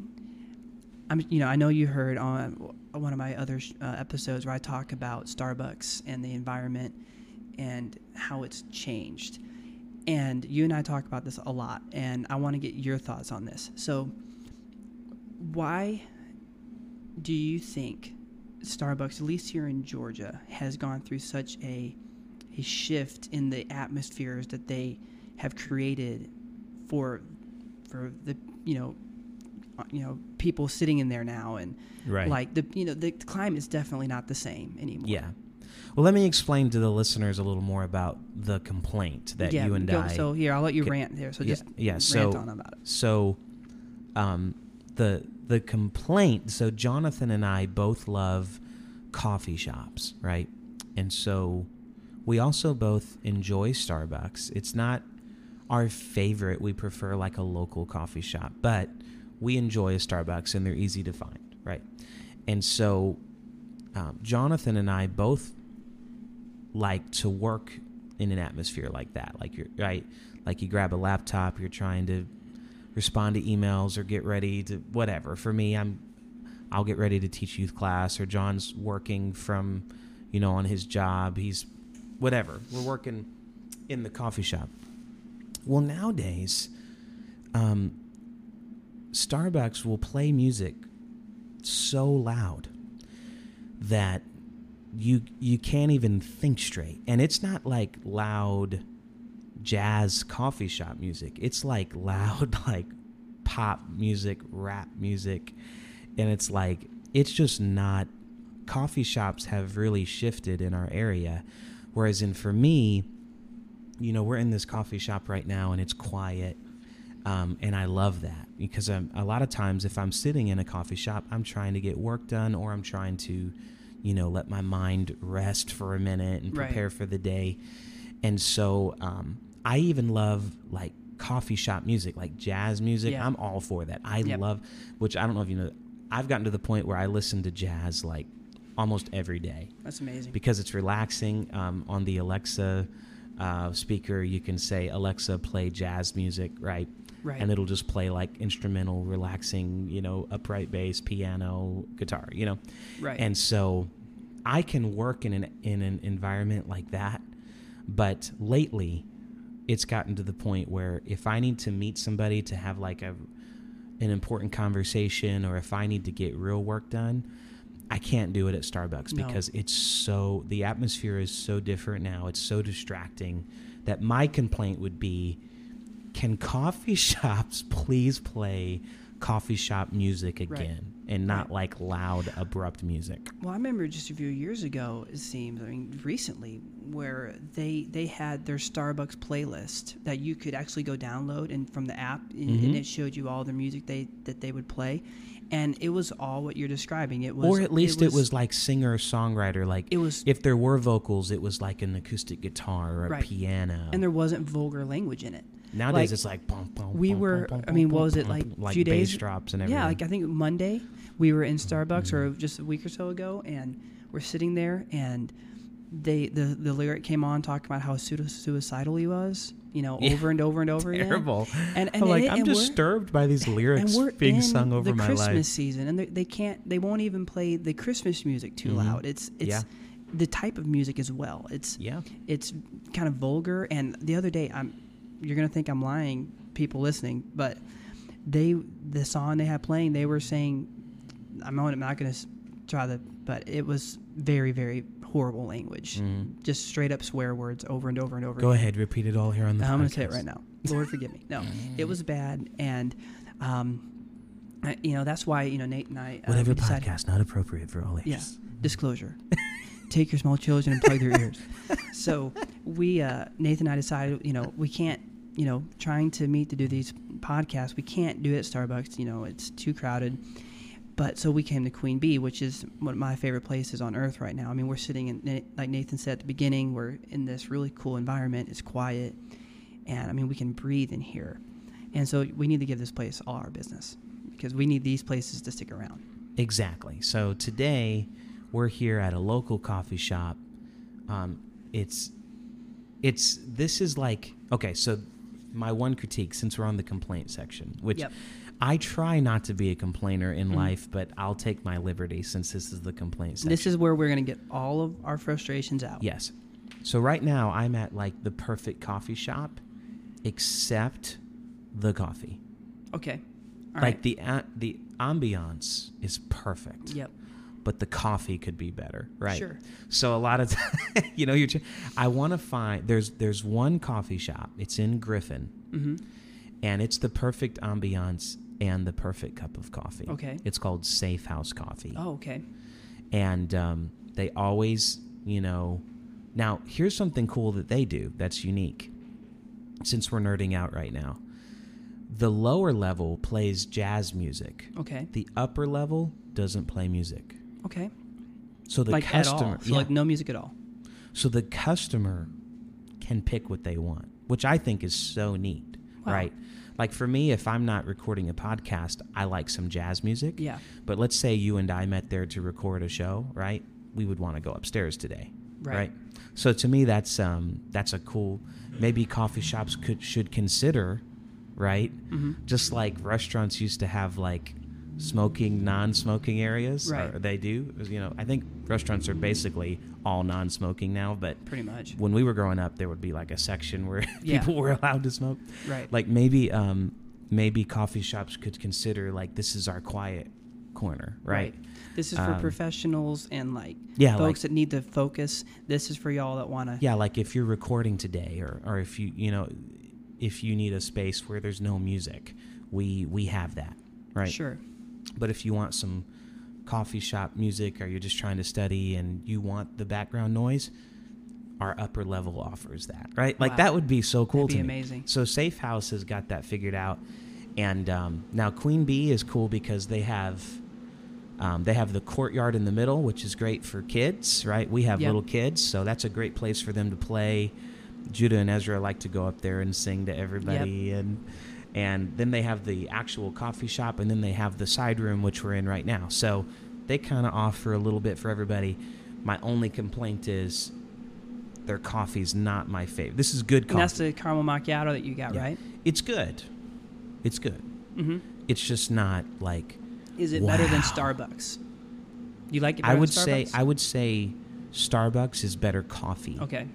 I'm you know I know you heard on one of my other sh- uh, episodes where I talk about Starbucks and the environment and how it's changed, and you and I talk about this a lot, and I want to get your thoughts on this. So why do you think Starbucks, at least here in Georgia, has gone through such a a shift in the atmospheres that they have created for for the you know uh, you know people sitting in there now and Right. like the you know the climate is definitely not the same anymore. Yeah. Well, let me explain to the listeners a little more about the complaint that yeah. you and go, I. So here, I'll let you rant there. So Yeah, just yeah, rant so- on about it. So, um, the the complaint. So Jonathan and I both love coffee shops, right? And so we also both enjoy Starbucks. It's not our favorite. We prefer like a local coffee shop, but we enjoy a Starbucks, and they're easy to find, right? And so um, Jonathan and I both like to work in an atmosphere like that. Like you're right, like you grab a laptop, you're trying to respond to emails or get ready to whatever. For me, I'm I'll get ready to teach youth class, or John's working from, you know, on his job. He's whatever. We're working in the coffee shop. Well, nowadays, um, Starbucks will play music so loud that you you can't even think straight. And it's not like loud jazz coffee shop music. It's like loud like pop music, rap music. And it's like it's just not coffee shops have really shifted in our area. Whereas in for me, you know, we're in this coffee shop right now and it's quiet. Um, and I love that because I'm, a lot of times if I'm sitting in a coffee shop, I'm trying to get work done or I'm trying to, you know, let my mind rest for a minute and Right. prepare for the day. And so um, I even love like coffee shop music, like jazz music. Yeah. I'm all for that. I Yep. love, which I don't know if you know, I've gotten to the point where I listen to jazz like almost every day That's amazing. because it's relaxing. Um, on the Alexa uh, speaker, you can say, Alexa, play jazz music, right? right. And it'll just play like instrumental, relaxing, you know, upright bass, piano, guitar, you know? right. And so I can work in an, in an environment like that. But lately, it's gotten to the point where if I need to meet somebody to have like a an important conversation or if I need to get real work done, I can't do it at Starbucks No. because it's so the atmosphere is so different now. It's so distracting that my complaint would be can coffee shops please play coffee shop music Right. And not like loud abrupt music. Well, I remember just a few years ago, it seems, I mean, recently, where they they had their Starbucks playlist that you could actually go download and from the app, and, Mhm. and it showed you all the music they that they would play, and it was all what you're describing. It was, or at least it was, like singer songwriter like it was, if there were vocals it was like an acoustic guitar or a Right. piano and there wasn't vulgar language in it. nowadays like, it's like bum, bum, we bum, were- I mean, what was it, like, like few bass days- drops and everything Yeah, like I think Monday we were in Starbucks or just a week or so ago, and we're sitting there, and they the the lyric came on talking about how sui- suicidal he was, you know, Yeah. over and over and over again. terrible And and I'm like and- I'm and disturbed by these lyrics being sung over the my Christmas life season, and they, they can't, they won't even play the Christmas music too Mhm. loud. It's it's Yeah. the type of music as well. It's yeah it's kind of vulgar. And the other day, I'm you're gonna think I'm lying, people listening, but they the song they had playing, they were saying, I'm not, I'm not gonna try the, but it was very very horrible language, Mhm. just straight up swear words over and over and over. go again. ahead repeat it all here on the I'm going to say it right now. Lord forgive me. No, it was bad, and um, I, you know that's why you know Nate and I uh, whatever decided- podcast not appropriate for all ages Yeah, disclosure. Take your small children and plug their ears. So we uh, Nathan and I decided you know we can't you know trying to meet to do these podcasts we can't do it at Starbucks. You know it's too crowded. But so we came to Queen Bee, which is one of my favorite places on earth right now. I mean, we're sitting in, like Nathan said at the beginning, we're in this really cool environment. It's quiet, and I mean, we can breathe in here. And so we need to give this place all our business because we need these places to stick around. Exactly. So today we're here at a local coffee shop. Um, it's it's this is like okay. So my one critique, since we're on the complaint section, which Yep. I try not to be a complainer in Mhm. life, but I'll take my liberty since this is the complaint section. This is where we're going to get all of our frustrations out. yes. So right now I'm at like the perfect coffee shop, except the coffee. Okay. All like right. the the ambiance is perfect. Yep. but the coffee could be better, right? Sure. So a lot of, t- you know, you're. Tr- I want to find there's there's one coffee shop. It's in Griffin, Mm-hmm. and it's the perfect ambiance and the perfect cup of coffee. Okay. It's called Safe House Coffee, Oh, okay. and um, they always, you know, now here's something cool that they do that's unique. Since we're nerding out right now, the lower level plays jazz music. Okay. The upper level doesn't play music. Okay. So the like customer, at all. So yeah. like no music at all. So the customer can pick what they want, which I think is so neat, Wow. right? Like for me, if I'm not recording a podcast, I like some jazz music. Yeah. But let's say you and I met there to record a show, right? We would want to go upstairs today, Right. right? So to me, that's um, that's a cool. Maybe coffee shops could should consider, right? Mm-hmm. Just like restaurants used to have like smoking, non-smoking areas, Right. or they do. You know, I think restaurants are basically all non-smoking now, but Pretty much. when we were growing up, there would be like a section where Yeah. people were allowed to smoke. Right. Like maybe, um, maybe coffee shops could consider like this is our quiet corner, right? This is for Um, professionals and like Yeah, folks like that need to focus. This is for y'all that want to. yeah, like if you're recording today, or or if you you know, if you need a space where there's no music, we we have that, right? Sure. But if you want some coffee shop music, or you're just trying to study and you want the background noise, our upper level offers that, right? Like Wow. that would be so cool That'd to be me. amazing. So Safe House has got that figured out, and um, now Queen Bee is cool because they have Um, they have the courtyard in the middle, which is great for kids, right? We have Yep. little kids, so that's a great place for them to play. Judah and Ezra like to go up there and sing to everybody, and and then they have the actual coffee shop, and then they have the side room, which we're in right now. So they kind of offer a little bit for everybody. My only complaint is their coffee's not my favorite. This is good And that's the caramel macchiato that you got, Yeah. right? It's good. It's good. Mm-hmm. It's just not like Is it better than Starbucks? You like it? I would than say I would say Starbucks is better coffee. Okay.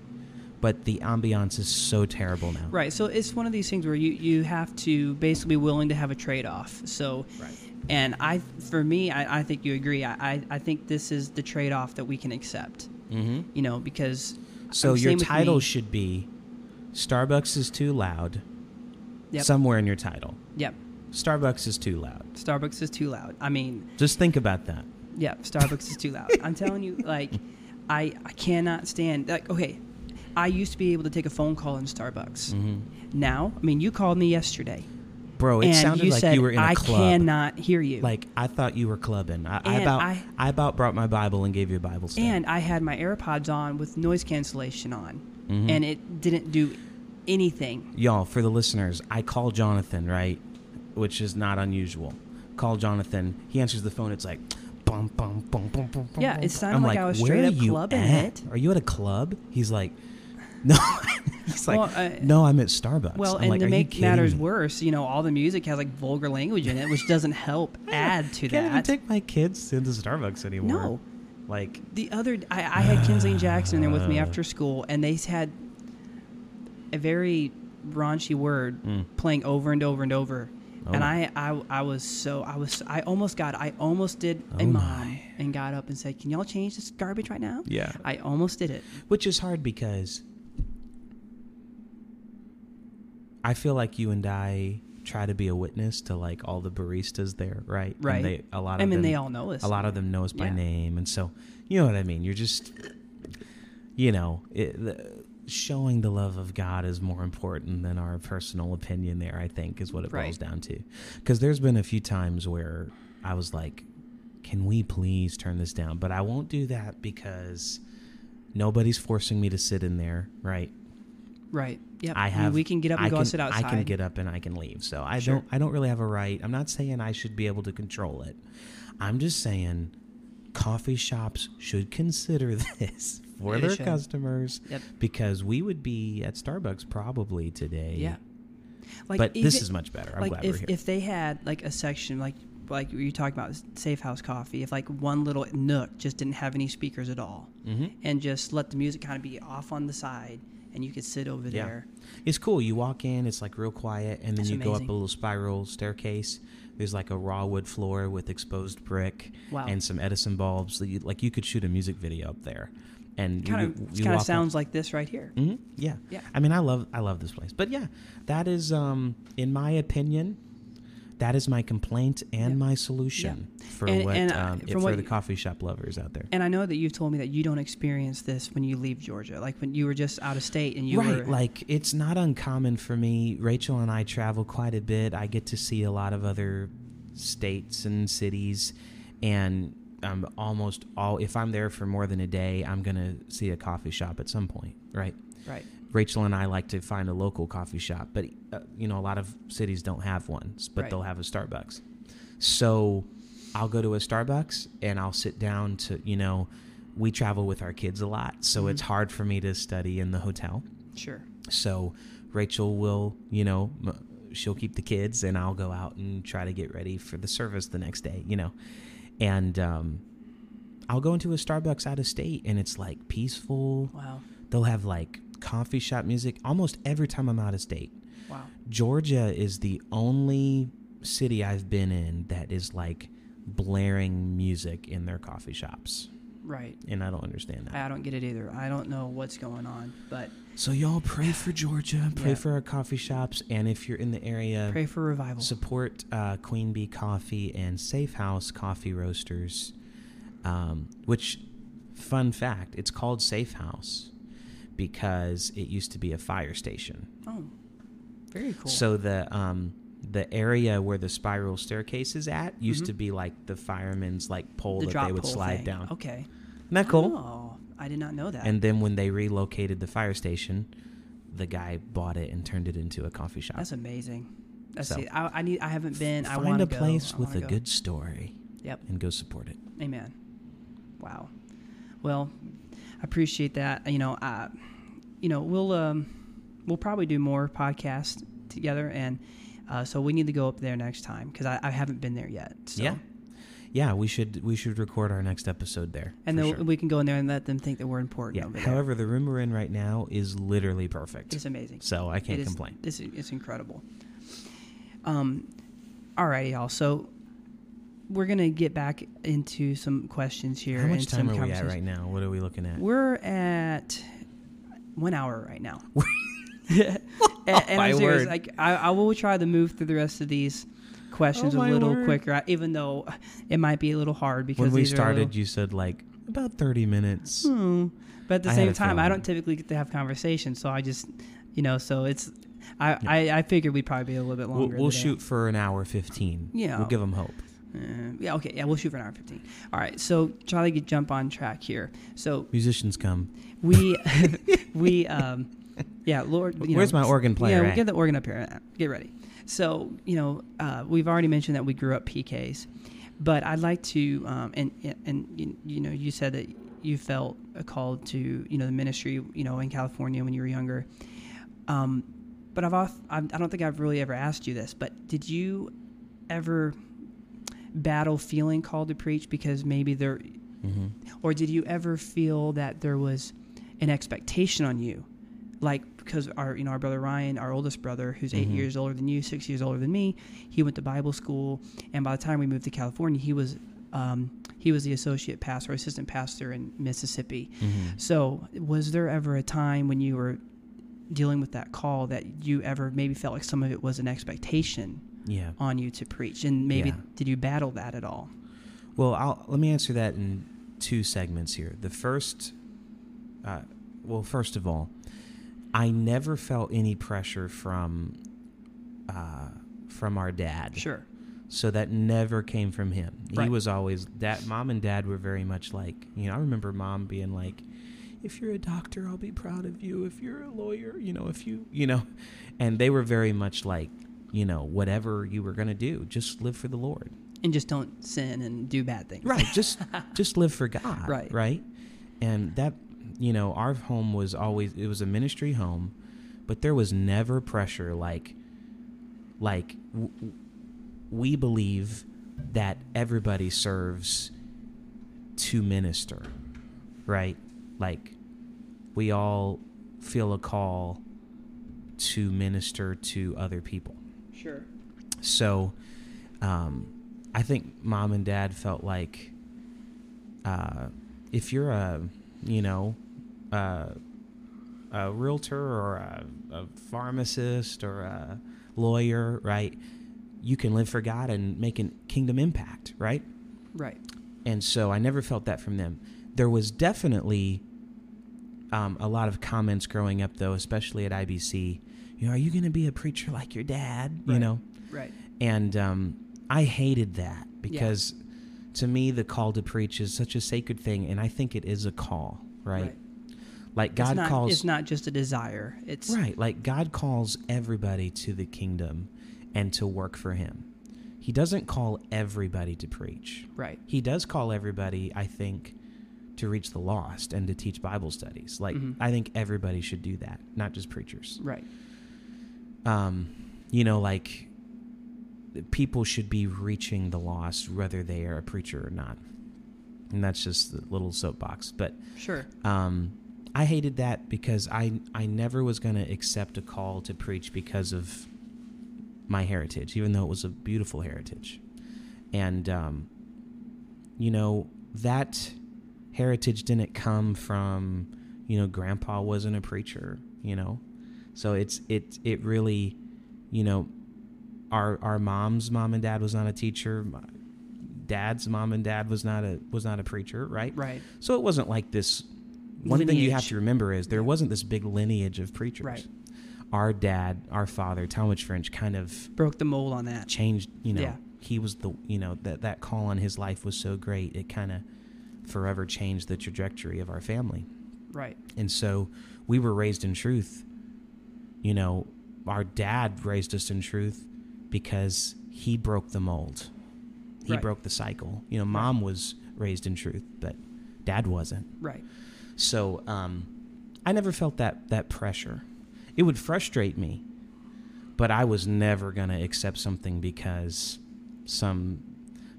But the ambiance is so terrible now. Right. So it's one of these things where you, you have to basically be willing to have a trade off. So, Right. and I, for me, I, I think you agree. I, I, I think this is the trade off that we can accept. hmm You know, because So your title should be Starbucks is too loud. Yep. Somewhere in your title. Yep. Starbucks is too loud. Starbucks is too loud. I mean, Just think about that. yeah, Starbucks is too loud. I'm telling you, like, I I cannot stand. Like, okay, I used to be able to take a phone call in Starbucks. hmm Now, I mean, you called me yesterday, Bro, it sounded you like said you were in a I club. I cannot hear you. Like I thought you were clubbing. I, I about I- I, about brought my Bible and gave you a Bible study. and I had my AirPods on with noise cancellation on, Mhm. and it didn't do anything. y'all, for the listeners, I call Jonathan, right? Which is not unusual. Call Jonathan. He answers the phone. It's like, bum, bum, bum, bum, bum, bum, Yeah, it sounded I'm like I was straight up clubbing at? it." Are you at a club? He's like, no. He's like, Well, uh, no, I'm at Starbucks. Well, I'm and like, to "Are make matters me?" worse, you know, all the music has like vulgar language in it, which doesn't help add to that. Can't even that. take my kids into Starbucks anymore. No. Like, The other, I, I had Kinsley and Jackson there with me after school, and they had a very raunchy word Mm. playing over and over and over. Oh and. I, I, I was so, I was, I almost got, I almost did a Oh mom my. and got up and said, "Can y'all change this garbage right now?" yeah. I almost did it. Which is hard because I feel like you and I try to be a witness to like all the baristas there, right? Right. And they, a lot of I mean, them, they all know us. a lot of them know us by Yeah. name, and so you know what I mean. You're just, you know, it, the, showing the love of God is more important than our personal opinion. There, I think, is what it Right. boils down to. Because there's been a few times where I was like, "Can we please turn this down?" But I won't do that because nobody's forcing me to sit in there, right? Right. Yep. I mean, have. we can get up and I go can, sit outside. I can get up and I can leave. So I Sure. don't. I don't really have a right. I'm not saying I should be able to control it. I'm just saying, coffee shops should consider this for They their should. customers Yep. because we would be at Starbucks probably today. Yeah. Like but this is much better. I'm like glad if, we're here. if they had like a section like like you talking about safe house coffee if like one little nook just didn't have any speakers at all hmm and just let the music kind of be off on the side and you could sit over Yeah. there It's cool. You walk in, it's like real quiet, and then That's you go up a little spiral staircase. There's like a raw wood floor with exposed brick Wow. and some Edison bulbs. That you, like you could shoot a music video up there, and kind of kind of up- sounds like this right here Mhm, Yeah. Yeah. I mean, I love I love this place, but yeah, that is, um, in my opinion, that is my complaint and Yeah. my solution for And- what and, uh, um, from for what the coffee shop lovers out there. and i know that you've told me that you don't experience this when you leave georgia like when you were just out of state and you right, were like it's not uncommon for me. Rachel and I travel quite a bit. I get to see a lot of other states and cities, and um, almost all. If I'm there for more than a day, I'm gonna see a coffee shop at some point, right? right Rachel and I like to find a local coffee shop, but uh, you know a lot of cities don't have one, but Right. they'll have a Starbucks. So I'll go to a Starbucks and I'll sit down to you know we travel with our kids a lot, so Mhm. it's hard for me to study in the hotel. sure So Rachel will you know m- she'll keep the kids and I'll go out and try to get ready for the service the next day, you know, and um, I'll go into a Starbucks out of state and it's like peaceful wow they'll have like coffee shop music almost every time I'm out of state. wow Georgia is the only city I've been in that is like blaring music in their coffee shops. right And I don't understand that. i don't get it either i don't know what's going on but So y'all pray for Georgia, pray Yeah. for our coffee shops, and if you're in the area, pray for revival support uh, Queen Bee Coffee and Safe House Coffee Roasters. Um, which, fun fact, it's called Safe House because it used to be a fire station. oh very cool So the um, the area where the spiral staircase is at used Mhm. to be like the fireman's like pole the that they would slide thing. down. Okay. Isn't that cool? Oh, I did not know that. And then when they relocated the fire station, the guy bought it and turned it into a coffee shop. That's amazing. That's So-. I, I need. I haven't been. I want a place go. With a go. good story Yep. and go support it. Amen. Wow. Well, appreciate that. You know, uh, you know, we'll um, we'll probably do more podcasts together, and uh, so we need to go up there next time because I, I haven't been there yet. So. Yeah. Yeah, we should we should record our next episode there. And then sure. we can go in there and let them think that we're important. yeah. over there. However, the room we're in right now is literally perfect. it's amazing. So I can't It is- complain. It's, it's incredible. Um, all righty, y'all. So we're gonna get back into some questions here. How much time are we at right now? What are we looking at? We're at one hour right now. and, and I'm serious. Like I, I will try to move through the rest of these questions Oh, a little word. quicker, even though it might be a little hard because when we these are a started, little- you said like about 30 minutes. Hmm. But at the I same time, I don't typically get to have conversations, so I just, you know, so it's, I, Yeah. I, I figured we'd probably be a little bit We'll, longer. we'll shoot for an hour 15. Yeah. We'll give them hope. Uh, yeah, okay, yeah, we'll shoot for an hour and fifteen. All right, so Charlie, get jump on track here. So Musicians come. we, we, um, yeah, Lord, you Where's know, my organ player Yeah, we'll get the organ up here. Get ready. So you know, uh, we've already mentioned that we grew up PKs, but I'd like to, um, and and you, you know, you said that you felt a call to you know the ministry, you know, in California when you were younger. Um, but I've, off, I've I don't think I've really ever asked you this, but did you ever battle feeling called to preach because maybe there hmm or did you ever feel that there was an expectation on you? Like because our you know our brother ryan our oldest brother who's 8 Mhm. years older than you six years older than me he went to bible school and by the time we moved to california he was um, he was the associate pastor assistant pastor in mississippi. Hmm so was there ever a time when you were dealing with that call that you ever maybe felt like some of it was an expectation Yeah. on you to preach and maybe Yeah. did you battle that at all Well, I'll, let me answer that in two segments here. The first, uh, well, first of all, I never felt any pressure from uh, from our dad. sure So that never came from him. He was always that. Mom and dad were very much like you know. I remember mom being like, "If you're a doctor, I'll be proud of you. If you're a lawyer, you know, if you, you know," and they were very much like, you know, whatever you were gonna do, just live for the Lord. and just don't sin and do bad things Right. just just live for God. Right. Right. And that you know, our home was always it was a ministry home, but there was never pressure like like w- we believe that everybody serves to minister. Right? Like we all feel a call to minister to other people. Sure So, um, I think mom and dad felt like uh, if you're a, you know, uh, a realtor or a, a pharmacist or a lawyer, right? You can live for God and make a kingdom impact, right? right And so I never felt that from them. There was definitely um, a lot of comments growing up, though, especially at IBC. You know, are you going to be a preacher like your dad? You know, right and um, I hated that because to me, the call to preach is such a sacred thing, and I think it is a call, right? Like God it's not, calls, it's not just a desire it's right? Like God calls everybody to the kingdom and to work for Him. He doesn't call everybody to preach. right He does call everybody, I think, to reach the lost and to teach Bible studies. Like Mhm. I think everybody should do that, not just preachers. right um, you know, like people should be reaching the lost whether they are a preacher or not. And that's just the little soapbox. But sure um, I hated that because I I never was going to accept a call to preach because of my heritage, even though it was a beautiful heritage. And um, you know that heritage didn't come from you know grandpa wasn't a preacher, you know. So it's it it really, you know, our our mom's mom and dad was not a teacher. My dad's mom and dad was not a was not a preacher, right? right So it wasn't like this. One thing you have to remember is there wasn't this big lineage of preachers. Right. our dad, our father, Talmadge French, kind of Broke the mold on that. changed. You know, Yeah. he was the you know that that call on his life was so great. It kind of forever changed the trajectory of our family. Right. And so we were raised in truth. You know, our dad raised us in truth because he broke the mold. He Right. broke the cycle. You know, mom was raised in truth, but dad wasn't. Right. So um, I never felt that that pressure. It would frustrate me, but I was never gonna accept something because some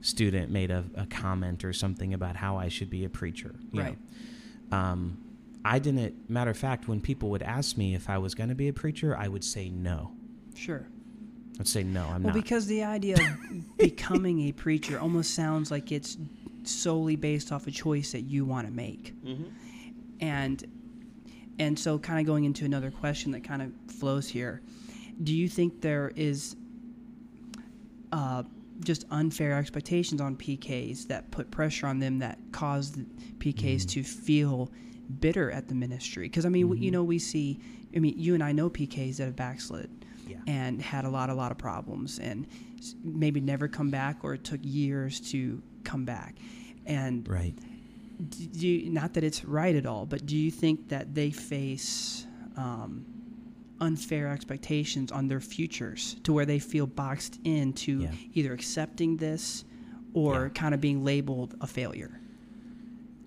student made a, a comment or something about how I should be a preacher. you Right. know. Um, I didn't. Matter of fact, when people would ask me if I was going to be a preacher, I would say no. Sure. I'd say no. I'm well, not. because the idea of becoming a preacher almost sounds like it's solely based off a choice that you want to make. And and so kind of going into another question that kind of flows here. Do you think there is uh, just unfair expectations on PKs that put pressure on them that cause PKs to feel bitter at the ministry? Because I mean, we, you know, we see. I mean, you and I know PKs that have backslid Yeah. and had a lot, a lot of problems, and maybe never come back, or it took years to come back. And right. do you, not that it's right at all, but do you think that they face um, unfair expectations on their futures to where they feel boxed into Yeah. either accepting this or Yeah. kind of being labeled a failure?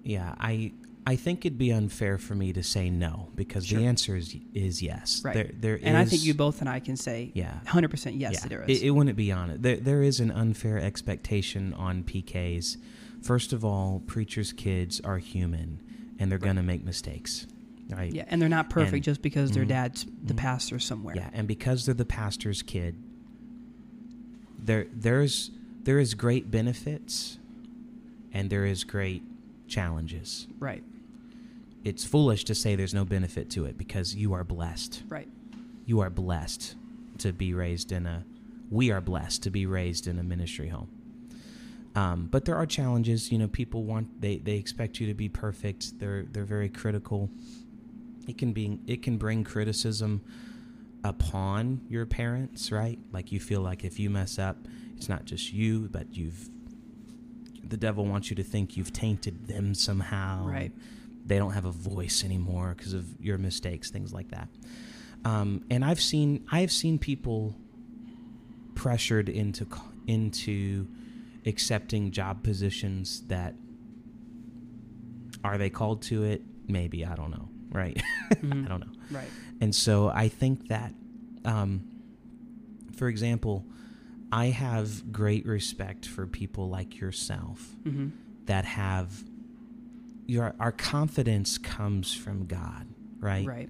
Yeah. I. I think it'd be unfair for me to say no because Sure. the answer is is yes. Right. There, there and I think you both and I can say Yeah. 100% yes, yeah, there is. It, it wouldn't be on it. There, there is an unfair expectation on PKs. First of all, preachers' kids are human, and they're going to make mistakes, right? yeah, and they're not perfect And- just because their Mhm. dad's the Mhm. pastor somewhere. Yeah, and because they're the pastor's kid, there there's there is great benefits, and there is great challenges. Right, It's foolish to say there's no benefit to it because you are blessed. right, You are blessed to be raised in a. We are blessed to be raised in a ministry home. Um, but there are challenges. You know, people want they they expect you to be perfect. They're they're very critical. It can be it can bring criticism upon your parents, right? Like you feel like if you mess up, it's not just you, but you've the devil wants you to think you've tainted them somehow. Right. They don't have a voice anymore because of your mistakes, things like that. Um, and I've seen I've seen people pressured into into accepting job positions that are they called to it? Maybe I don't know. Right? Mhm. I don't know. right, And so I think that, um, for example, I have great respect for people like yourself hmm that have your our confidence comes from God, right? right,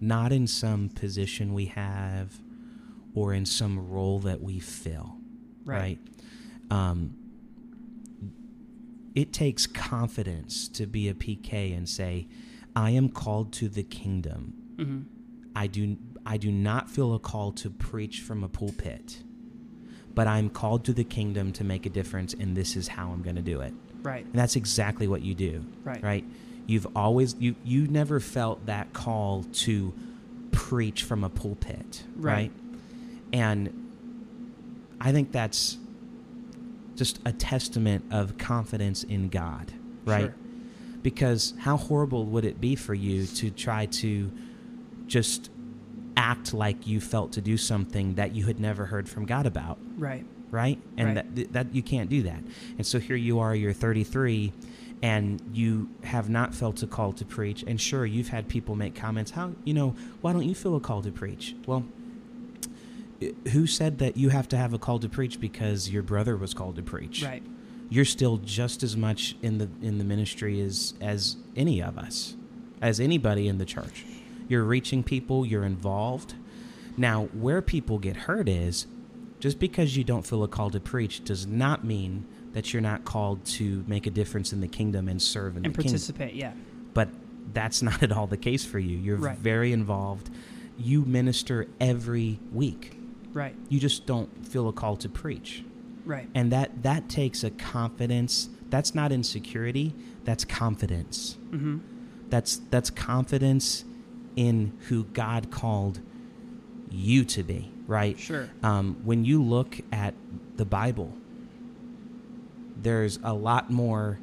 Not in some position we have or in some role that we fill, right, right? Um, it takes confidence to be a PK and say, "I am called to the kingdom." hmm I do I do not feel a call to preach from a pulpit, but I'm called to the kingdom to make a difference, and this is how I'm going to do it. Right, And that's exactly what you do, right, right? You've always you you never felt that call to preach from a pulpit, Right. right? And I think that's just a testament of confidence in God, right? Sure. Because how horrible would it be for you to try to just act like you felt to do something that you had never heard from God about, right, right? And Right. that that you can't do that. And so here you are, you're 33 and you have not felt a call to preach. And sure, you've had people make comments, how, you know, why don't you feel a call to preach? Well, who said that you have to have a call to preach because your brother was called to preach? right, You're still just as much in the in the ministry as as any of us, as anybody in the church. You're reaching people, you're involved. Now, where people get hurt is just because you don't feel a call to preach does not mean that you're not called to make a difference in the kingdom and serve in and the kingdom participate. Yeah, but that's not at all the case for you. You're Right. very involved. You minister every week. right, You just don't feel a call to preach. right, And that that takes a confidence. That's not insecurity, that's confidence. hmm That's that's confidence in who God called you to be, right? Sure. Um, when you look at the Bible, there's a lot more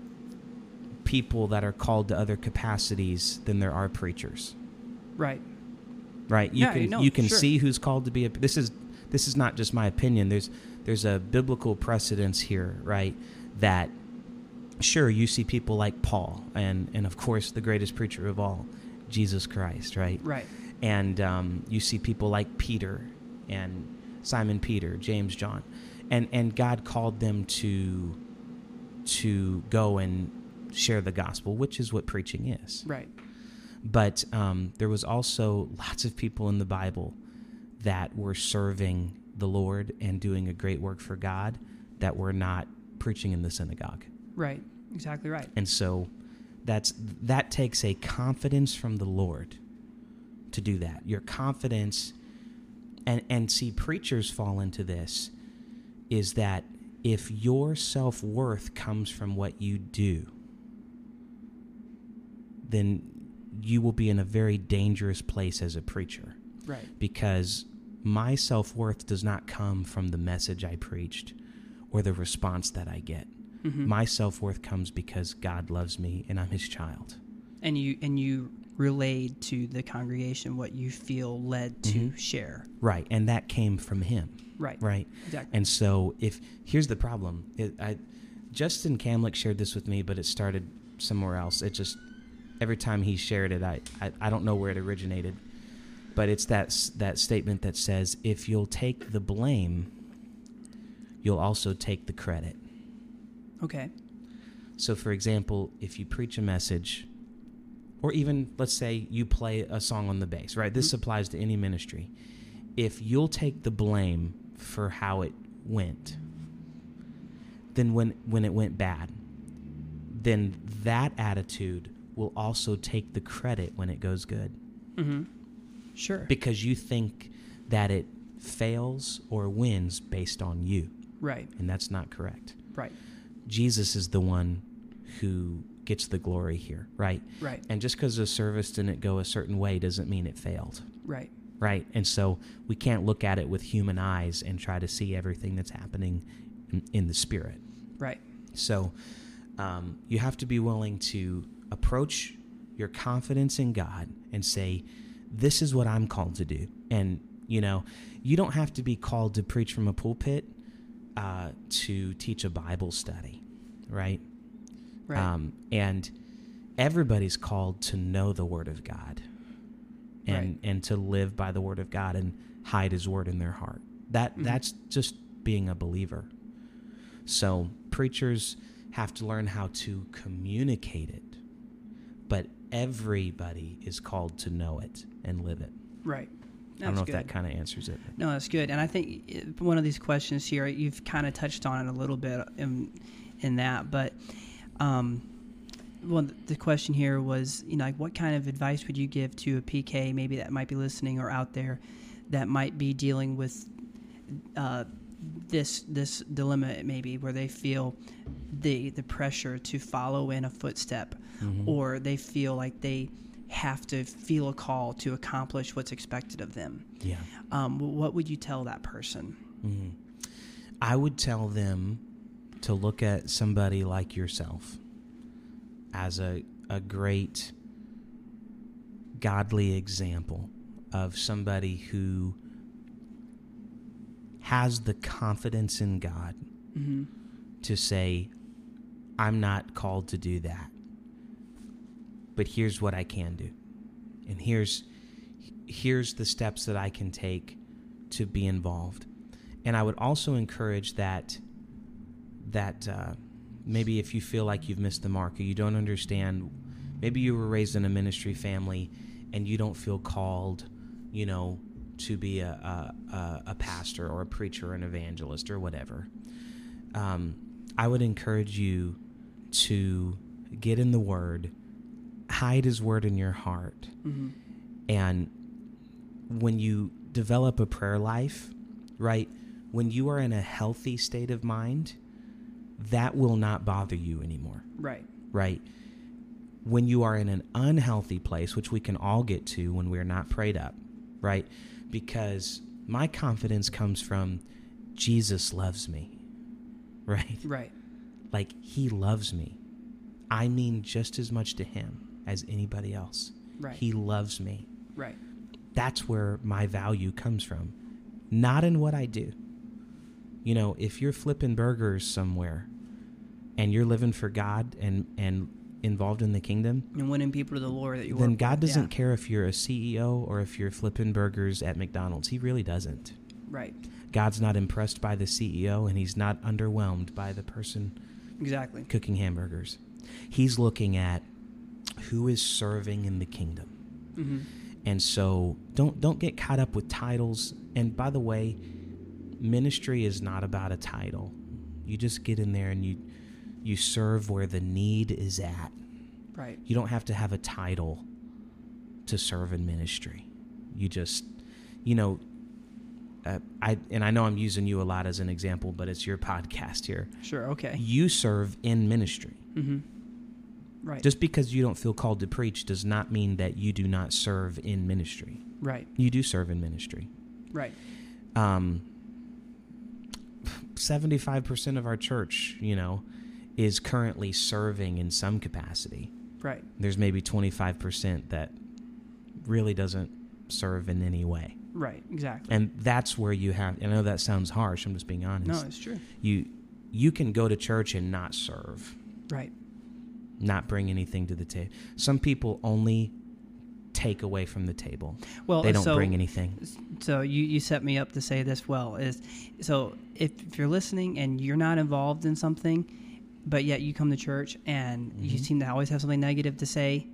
people that are called to other capacities than there are preachers. Right. Right. You Yeah, can no, you can sure. see who's called to be a this is this is not just my opinion. There's there's a biblical precedence here, right? That sure you see people like Paul and and of course the greatest preacher of all, Jesus Christ, right? Right. and um, you see people like Peter and Simon Peter, James John, and and God called them to to go and share the gospel, which is what preaching is. Right. But um, there was also lots of people in the Bible that were serving the Lord and doing a great work for God that were not preaching in the synagogue. Right. Exactly right. And so that's that takes a confidence from the Lord to do that. Your confidence and and see preachers fall into this is that if your self-worth comes from what you do, then you will be in a very dangerous place as a preacher Right. because my self worth does not come from the message I preached or the response that I get. hmm My self worth comes because God loves me and I'm his child. and you and you relayed to the congregation what you feel led to Mhm. share. Right. And that came from him. Right. Right. Exactly. And so if here's the problem, it, I, Justin Camlick shared this with me, but it started somewhere else. It just every time he shared it, I, I, I don't know where it originated, but it's that that statement that says if you'll take the blame, you'll also take the credit. Okay. So, for example, if you preach a message, or even let's say you play a song on the bass, right? This Mhm. applies to any ministry. If you'll take the blame for how it went, then when when it went bad, then that attitude will also take the credit when it goes good Mm-hmm. Sure. because you think that it fails or wins based on you, right. and that's not correct. Right. Jesus is the one who gets the glory here, right? Right. And just because a service didn't go a certain way doesn't mean it failed, Right. right? And so we can't look at it with human eyes and try to see everything that's happening in, in the spirit. Right. So um, you have to be willing to approach your confidence in God and say, This is what I'm called to do. And, you know, you don't have to be called to preach from a pulpit uh, to teach a Bible study, right? Right. Um, and everybody's called to know the Word of God and, Right. and to live by the Word of God and hide His Word in their heart. That Mhm. That's just being a believer. So preachers have to learn how to communicate it, but everybody is called to know it and live it. right. I don't know That's if that kind of answers it. No, that's good. And I think one of these questions here, you've kind of touched on it a little bit in, in that, but um, well, the question here was, you know, like what kind of advice would you give to a PK maybe that might be listening or out there that might be dealing with uh, this this dilemma maybe where they feel the the pressure to follow in a footstep Mhm. or they feel like they have to feel a call to accomplish what's expected of them Yeah. um, what would you tell that person? Mhm. I would tell them to look at somebody like yourself as a, a great godly example of somebody who has the confidence in God Mm-hmm. to say, I'm not called to do that. But here's what I can do. And here's here's the steps that I can take to be involved. And I would also encourage that that uh, maybe if you feel like you've missed the mark or you don't understand, maybe you were raised in a ministry family and you don't feel called, you know, to be a, a, a- pastor or a preacher or an evangelist or whatever. Um, I would encourage you to get in the Word, hide His Word in your heart, Mm-hmm. and when you develop a prayer life, right, when you are in a healthy state of mind, that will not bother you anymore, Right. right? When you are in an unhealthy place, which we can all get to when we're not prayed up, right? because my confidence comes from Jesus loves me, right? Right. Like he loves me. I mean just as much to him as anybody else. Right. He loves me. right. That's where my value comes from, not in what I do. You know, if you're flipping burgers somewhere and you're living for God and and involved in the kingdom, And winning people to the Lord that you want then God doesn't Yeah. care if you're a CEO or if you're flipping burgers at McDonald's. He really doesn't. Right. God's not impressed by the CEO and he's not underwhelmed by the person Exactly. cooking hamburgers. He's looking at who is serving in the kingdom. hmm And so don't don't get caught up with titles. And by the way, ministry is not about a title. You just get in there and you you serve where the need is at. Right. You don't have to have a title to serve in ministry. You just, you know, uh, I and I know I'm using you a lot as an example, but it's your podcast here. Sure. Okay. You serve in ministry. hmm Right. Just because you don't feel called to preach does not mean that you do not serve in ministry. right. You do serve in ministry. Right. Um, 75% of our church, you know, is currently serving in some capacity. Right. There's maybe 25% that really doesn't serve in any way. Right. Exactly. And that's where you have, I know that sounds harsh, I'm just being honest. no, it's true. You, you can go to church and not serve, Right. not bring anything to the table. Some people only take away from the table. Well, they don't so, bring anything. So you, you set me up to say this well is so if, if you're listening and you're not involved in something, but yet you come to church and you Mhm. seem to always have something negative to say,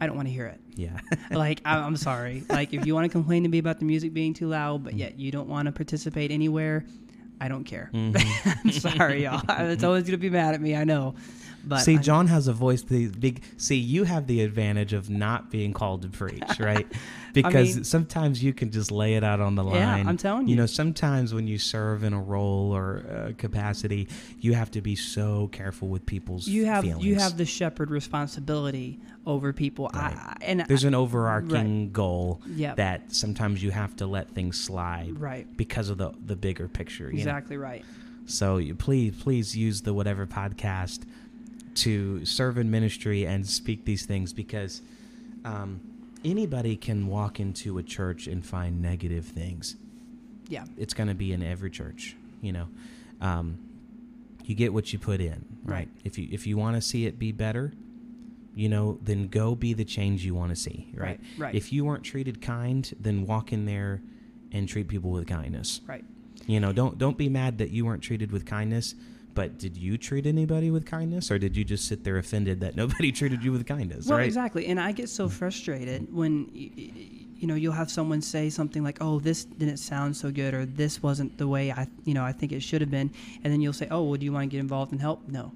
I don't want to hear it. Yeah. like I, I'm sorry. Like if you want to complain to me about the music being too loud, but yet you don't want to participate anywhere, I don't care. Mhm. I'm sorry, y'all. It's always gonna be mad at me. I know. But see, I- John has a voice. The big. See, you have the advantage of not being called to preach, right? Because mean- sometimes you can just lay it out on the line. Yeah, I'm telling You you. know, sometimes when you serve in a role or uh, capacity, you have to be so careful with people's you have feelings. you have the shepherd responsibility over people. Right. I, I- and There's I, an overarching goal Yep. that sometimes you have to let things slide right. because of the the bigger picture. you know? Exactly right. So you, please, please use the whatever podcast to serve in ministry and speak these things because um, anybody can walk into a church and find negative things. Yeah. It's going to be in every church, you know. Um, you get what you put in, right? Right. If you if you want to see it be better, you know, then go be the change you want to see, right? Right. Right. If you weren't treated kind, then walk in there and treat people with kindness. right. You know, don't don't be mad that you weren't treated with kindness. But did you treat anybody with kindness, or did you just sit there offended that nobody treated you with kindness? Well, right? exactly. And I get so mm. frustrated when you know you'll have someone say something like, "Oh, this didn't sound so good," or "This wasn't the way I, you know, I think it should have been," and then you'll say, "Oh, well, do you want to get involved and help?" No.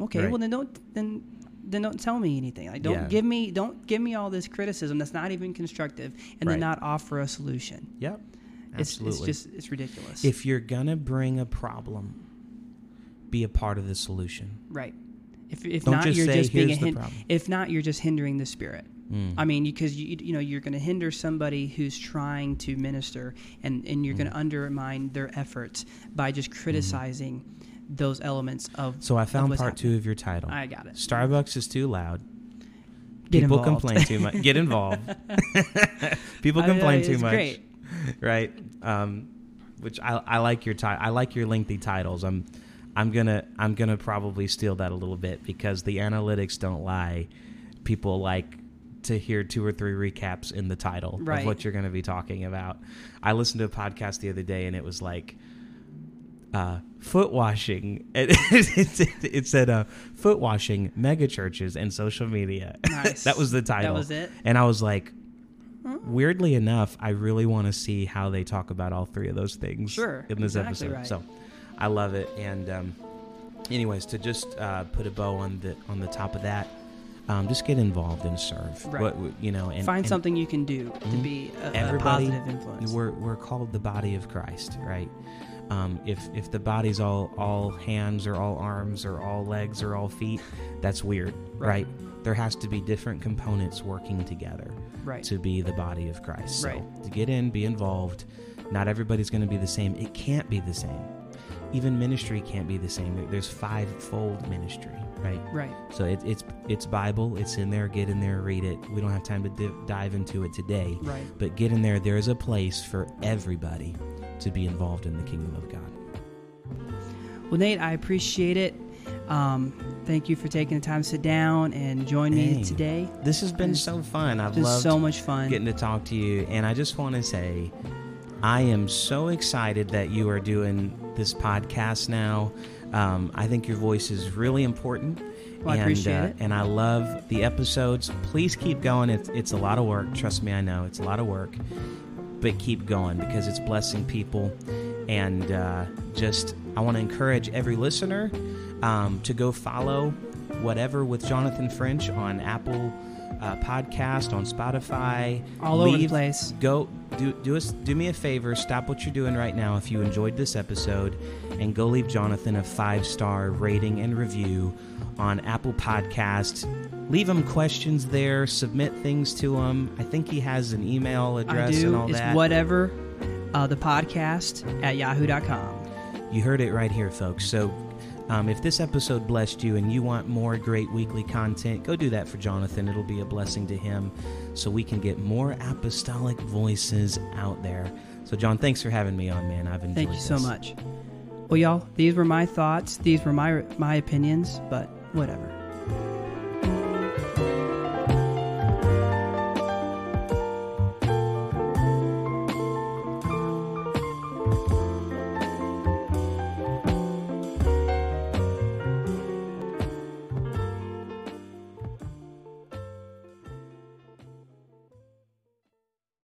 Okay. Right. Well, then don't then then don't tell me anything. Like, don't Yeah. give me don't give me all this criticism that's not even constructive, and Right. then not offer a solution. Yep. It's, Absolutely. it's just it's ridiculous. if you're gonna bring a problem, be a part of the solution. right. If, if Don't not, just you're say, just being a "Here's hin- If not, you're just hindering the spirit. Mm. I mean, because you you know you're going to hinder somebody who's trying to minister, and and you're going Mm. to undermine their efforts by just criticizing those elements of. so I found part happening. two of your title. I got it. Starbucks is too loud. Get People involved. complain too much. Get involved. People I complain too much. great. right? Um, which I, I like your ti- I like your lengthy titles. I'm I'm gonna I'm gonna probably steal that a little bit because the analytics don't lie. People like to hear two or three recaps in the title Right. of what you're going to be talking about. I listened to a podcast the other day and it was like uh, foot washing. It, said uh, foot washing, mega churches, and social media. Nice. that was the title. That was it. And I was like, weirdly enough, I really want to see how they talk about all three of those things Sure, in this exactly episode. right. So I love it. And um, anyways, to just uh, put a bow on the on the top of that, um, just get involved and serve. Right. What, you know, and Find and something you can do to Mhm. be a, a positive influence. We're we're called the body of Christ, right? Um, if if the body's all all hands or all arms or all legs or all feet, that's weird, Right. right? There has to be different components working together. Right. to be the body of Christ. So Right. to get in, be involved. Not everybody's going to be the same. It can't be the same. Even ministry can't be the same. There's five-fold ministry, right? Right. So it, it's it's Bible. It's in there. Get in there, read it. We don't have time to div- dive into it today, Right. but get in there. There is a place for everybody to be involved in the kingdom of God. Well, Nate, I appreciate it. Um, thank you for taking the time to sit down and join Hey, me today. This has been so fun. I've loved so much fun. getting to talk to you. And I just want to say, I am so excited that you are doing this podcast now. Um, I think your voice is really important. Well, I and, appreciate uh, it. And I love the episodes. Please keep going. It's, it's a lot of work. Trust me, I know it's a lot of work. But keep going because it's blessing people. And uh, just, I want to encourage every listener um, to go follow whatever with Jonathan French on Apple uh, Podcast, on Spotify. All over the place. Go do do us do me a favor. Stop what you're doing right now if you enjoyed this episode, and go leave Jonathan a five star rating and review on Apple Podcasts. Leave him questions there. Submit things to him. I think he has an email I address and all It's that. whatever uh, the podcast at yahoo.com. You heard it right here, folks. So, um, if this episode blessed you and you want more great weekly content, go do that for Jonathan. It'll be a blessing to him so we can get more apostolic voices out there. So, John, thanks for having me on, man. I've enjoyed Thank you so much. Well, y'all, these were my thoughts. These were my my opinions, but whatever.